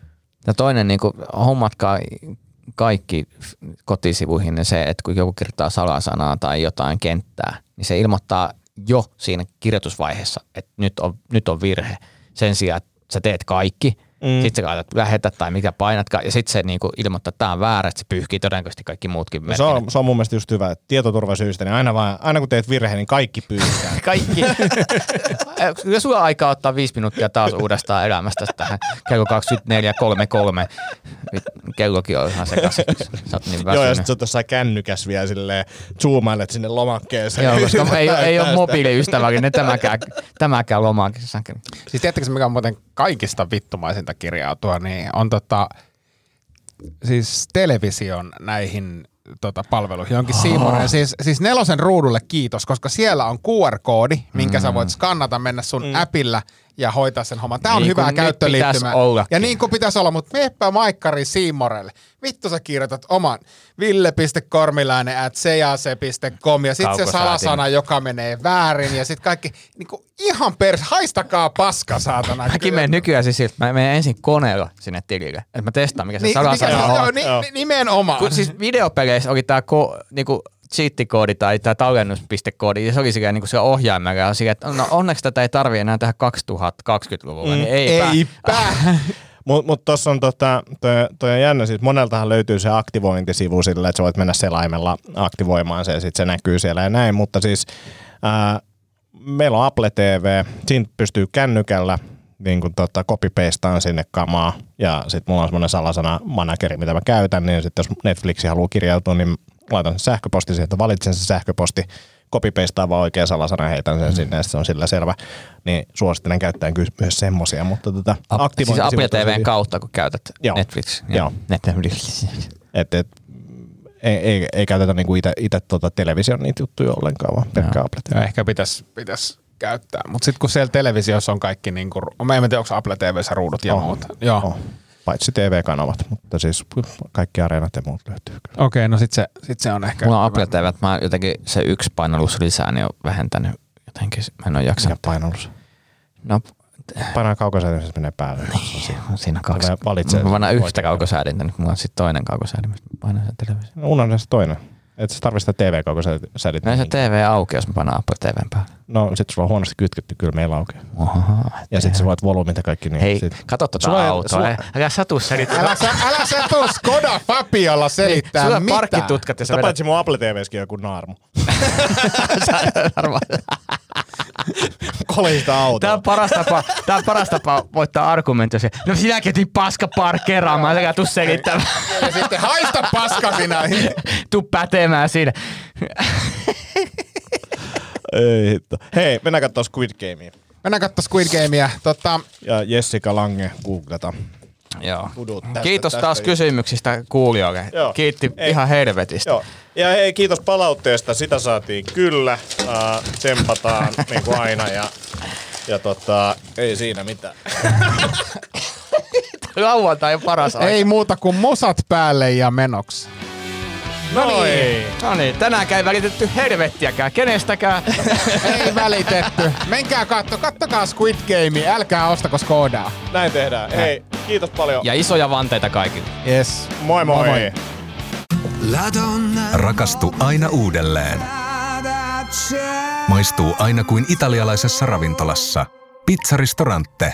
Ja toinen, niin kuin, hommatkaa kaikki kotisivuihin niin se, että kun joku kirjoittaa salasanaa tai jotain kenttää, niin se ilmoittaa jo siinä kirjoitusvaiheessa, että nyt on, nyt on virhe. Sen sijaan, että sä teet kaikki, Mm. sitten sä laitat lähetä tai mikä painatkaan, ja sitten se niin kuin ilmoittaa, että tämä on väärä, että se pyyhkii todennäköisesti kaikki muutkin No se, on, se on mun mielestä just hyvä, että tietoturvasyistä, niin aina, vaan, aina kun teet virheen, niin kaikki pyytää. [laughs] Kaikki. Kyllä sulla on aikaa ottaa viisi minuuttia taas uudestaan elämästä tähän kello 24.33. Nyt Kellokin on ihan sekaisin. Sä oot niin Joo, ja sitten sä oot jossain kännykäs vielä silleen zoomailet sinne lomakkeeseen. Joo, koska [laughs] ei, ei ole mobiiliystävällinen tämäkään, tämäkään lomakin. Siis tiedättekö mikä on muuten kaikista vittumaisinta kirjautua, niin on tota, siis television näihin tota, palveluihin, jonkin Siimoreen. Siis, siis nelosen ruudulle kiitos, koska siellä on QR-koodi, minkä sä voit skannata, mennä sun mm. appilla ja hoitaa sen homman. Tämä on Niin hyvä kuin nyt käyttöliittymä. pitäisi ollakin. Ja niin kuin pitäisi olla, mutta meppä Maikkari Siimorelle. Vittu sä kirjoitat oman ville.kormilainen at sejase.com ja sitten se salasana, joka menee väärin ja sitten kaikki niin kuin ihan pers, haistakaa paska saatana. Mäkin menen nykyään siis siltä, mä menen ensin koneella sinne tilille. Että mä testaan, mikä se Niin, salasana mikä- on. joo, ni- ni- nimenomaan. Kun siis videopeleissä oli tää ko, niinku cheattikoodi tai tämä tallennuspistekoodi, ja se oli silleen niinku siellä ohjaimella, ja silleen, että no onneksi tätä ei tarvi enää tehdä 2020-luvulla, niin eipä. Eipä. [laughs] Mutta mut tuossa on tota, toi, toi on jännä, siis moneltahan löytyy se aktivointisivu sillä, että sä voit mennä selaimella aktivoimaan se ja sitten se näkyy siellä ja näin, mutta siis ää, meillä on Apple TV, siinä pystyy kännykällä niin kuin tota, copy-pastaan sinne kamaa ja sitten mulla on semmoinen salasana manageri, mitä mä käytän, niin sitten jos Netflixi haluaa kirjautua, niin laitan sen sähköposti sieltä, valitsen sen sähköposti, copy-pastaan vaan oikea salasana, heitän sen mm. sinne ja se on sillä selvä. Niin suosittelen käyttäjän kyllä myös semmosia, mutta tota, Siis Apple TVn kautta, kun käytät Joo. Netflix. Joo. Netflix. Et, et, ei, ei, ei käytetä niinku itse tota television niitä juttuja ollenkaan, vaan pelkkää Apple TV. Ehkä pitäisi pitäis käyttää. Mutta sitten kun siellä televisiossa on kaikki, niin kuin, mä en tiedä, onko Apple TVssä ruudut ja On. muuta. Joo. Oh. Paitsi TV-kanavat, mutta siis kaikki areenat ja muut löytyy. Okei, no sitten se, sit se on ehkä... Mulla on. Apple TV, mä jotenkin se yksi painallus lisää, niin on vähentänyt jotenkin, mä en ole Mikä jaksanut. painallus? No, Painaa kaukosäädin, se menee päälle. Niin. siinä on kaksi. Tulee valitsee Mä painan yhtä kaukosäädintä, nyt mulla on sitten toinen kaukosäädin, mistä mä painan sen televisio. No, unohda se toinen. Et sä tarvitse sitä TV-kaukosäädit. No se TV auki, jos mä painan Apple TVn päälle. No sit sulla on huonosti kytketty, kyllä meillä aukeaa. Oho, Ja sit sä voit volyymit ja kaikki niin. Hei, sit. kato tota Sulla ei- autoa. sulla- Älä satu selittää. Älä sä, älä sä tuu Skoda Fabiolla selittää Sulla on mitään. parkkitutkat ja sä vedät paitsi mun Apple TVskin joku naarmu. [laughs] [laughs] [laughs] Kolista autoa. Tää on paras tapa, tää on paras tapa voittaa argumentti. Se, no sinäkin niin paska parkkeeraamaan, älä tuu selittämään. Ja sitten haista paska sinä. [laughs] Tuu pätemään siinä. Ei hitto. Hei, mennään katsomaan Squid Gamea. Mennään katsomaan Squid Gamea. Tota, Ja Jessica Lange googleta. Joo. Tästä- Kiitos tästä taas ei- kysymyksistä kuulijoille. Joo. Kiitti Ei. ihan helvetistä. Joo. Ja hei, kiitos palautteesta. Sitä saatiin kyllä. Uh, tsempataan [laughs] niin kuin aina. Ja, ja tota, ei siinä mitään. [laughs] Lauantai on paras aika. ei muuta kuin musat päälle ja menoksi. Noin. No niin, tänäänkään ei välitetty helvettiäkään kenestäkään. [laughs] Ei välitetty. Menkää katto, kattokaa Squid Game, älkää ostako Skodaa. Näin tehdään. Hei, kiitos paljon. ja isoja vanteita kaikille. Yes. moi moi. Moi moi. Rakastu aina uudelleen. Maistuu aina kuin italialaisessa ravintolassa. Pizzaristorante.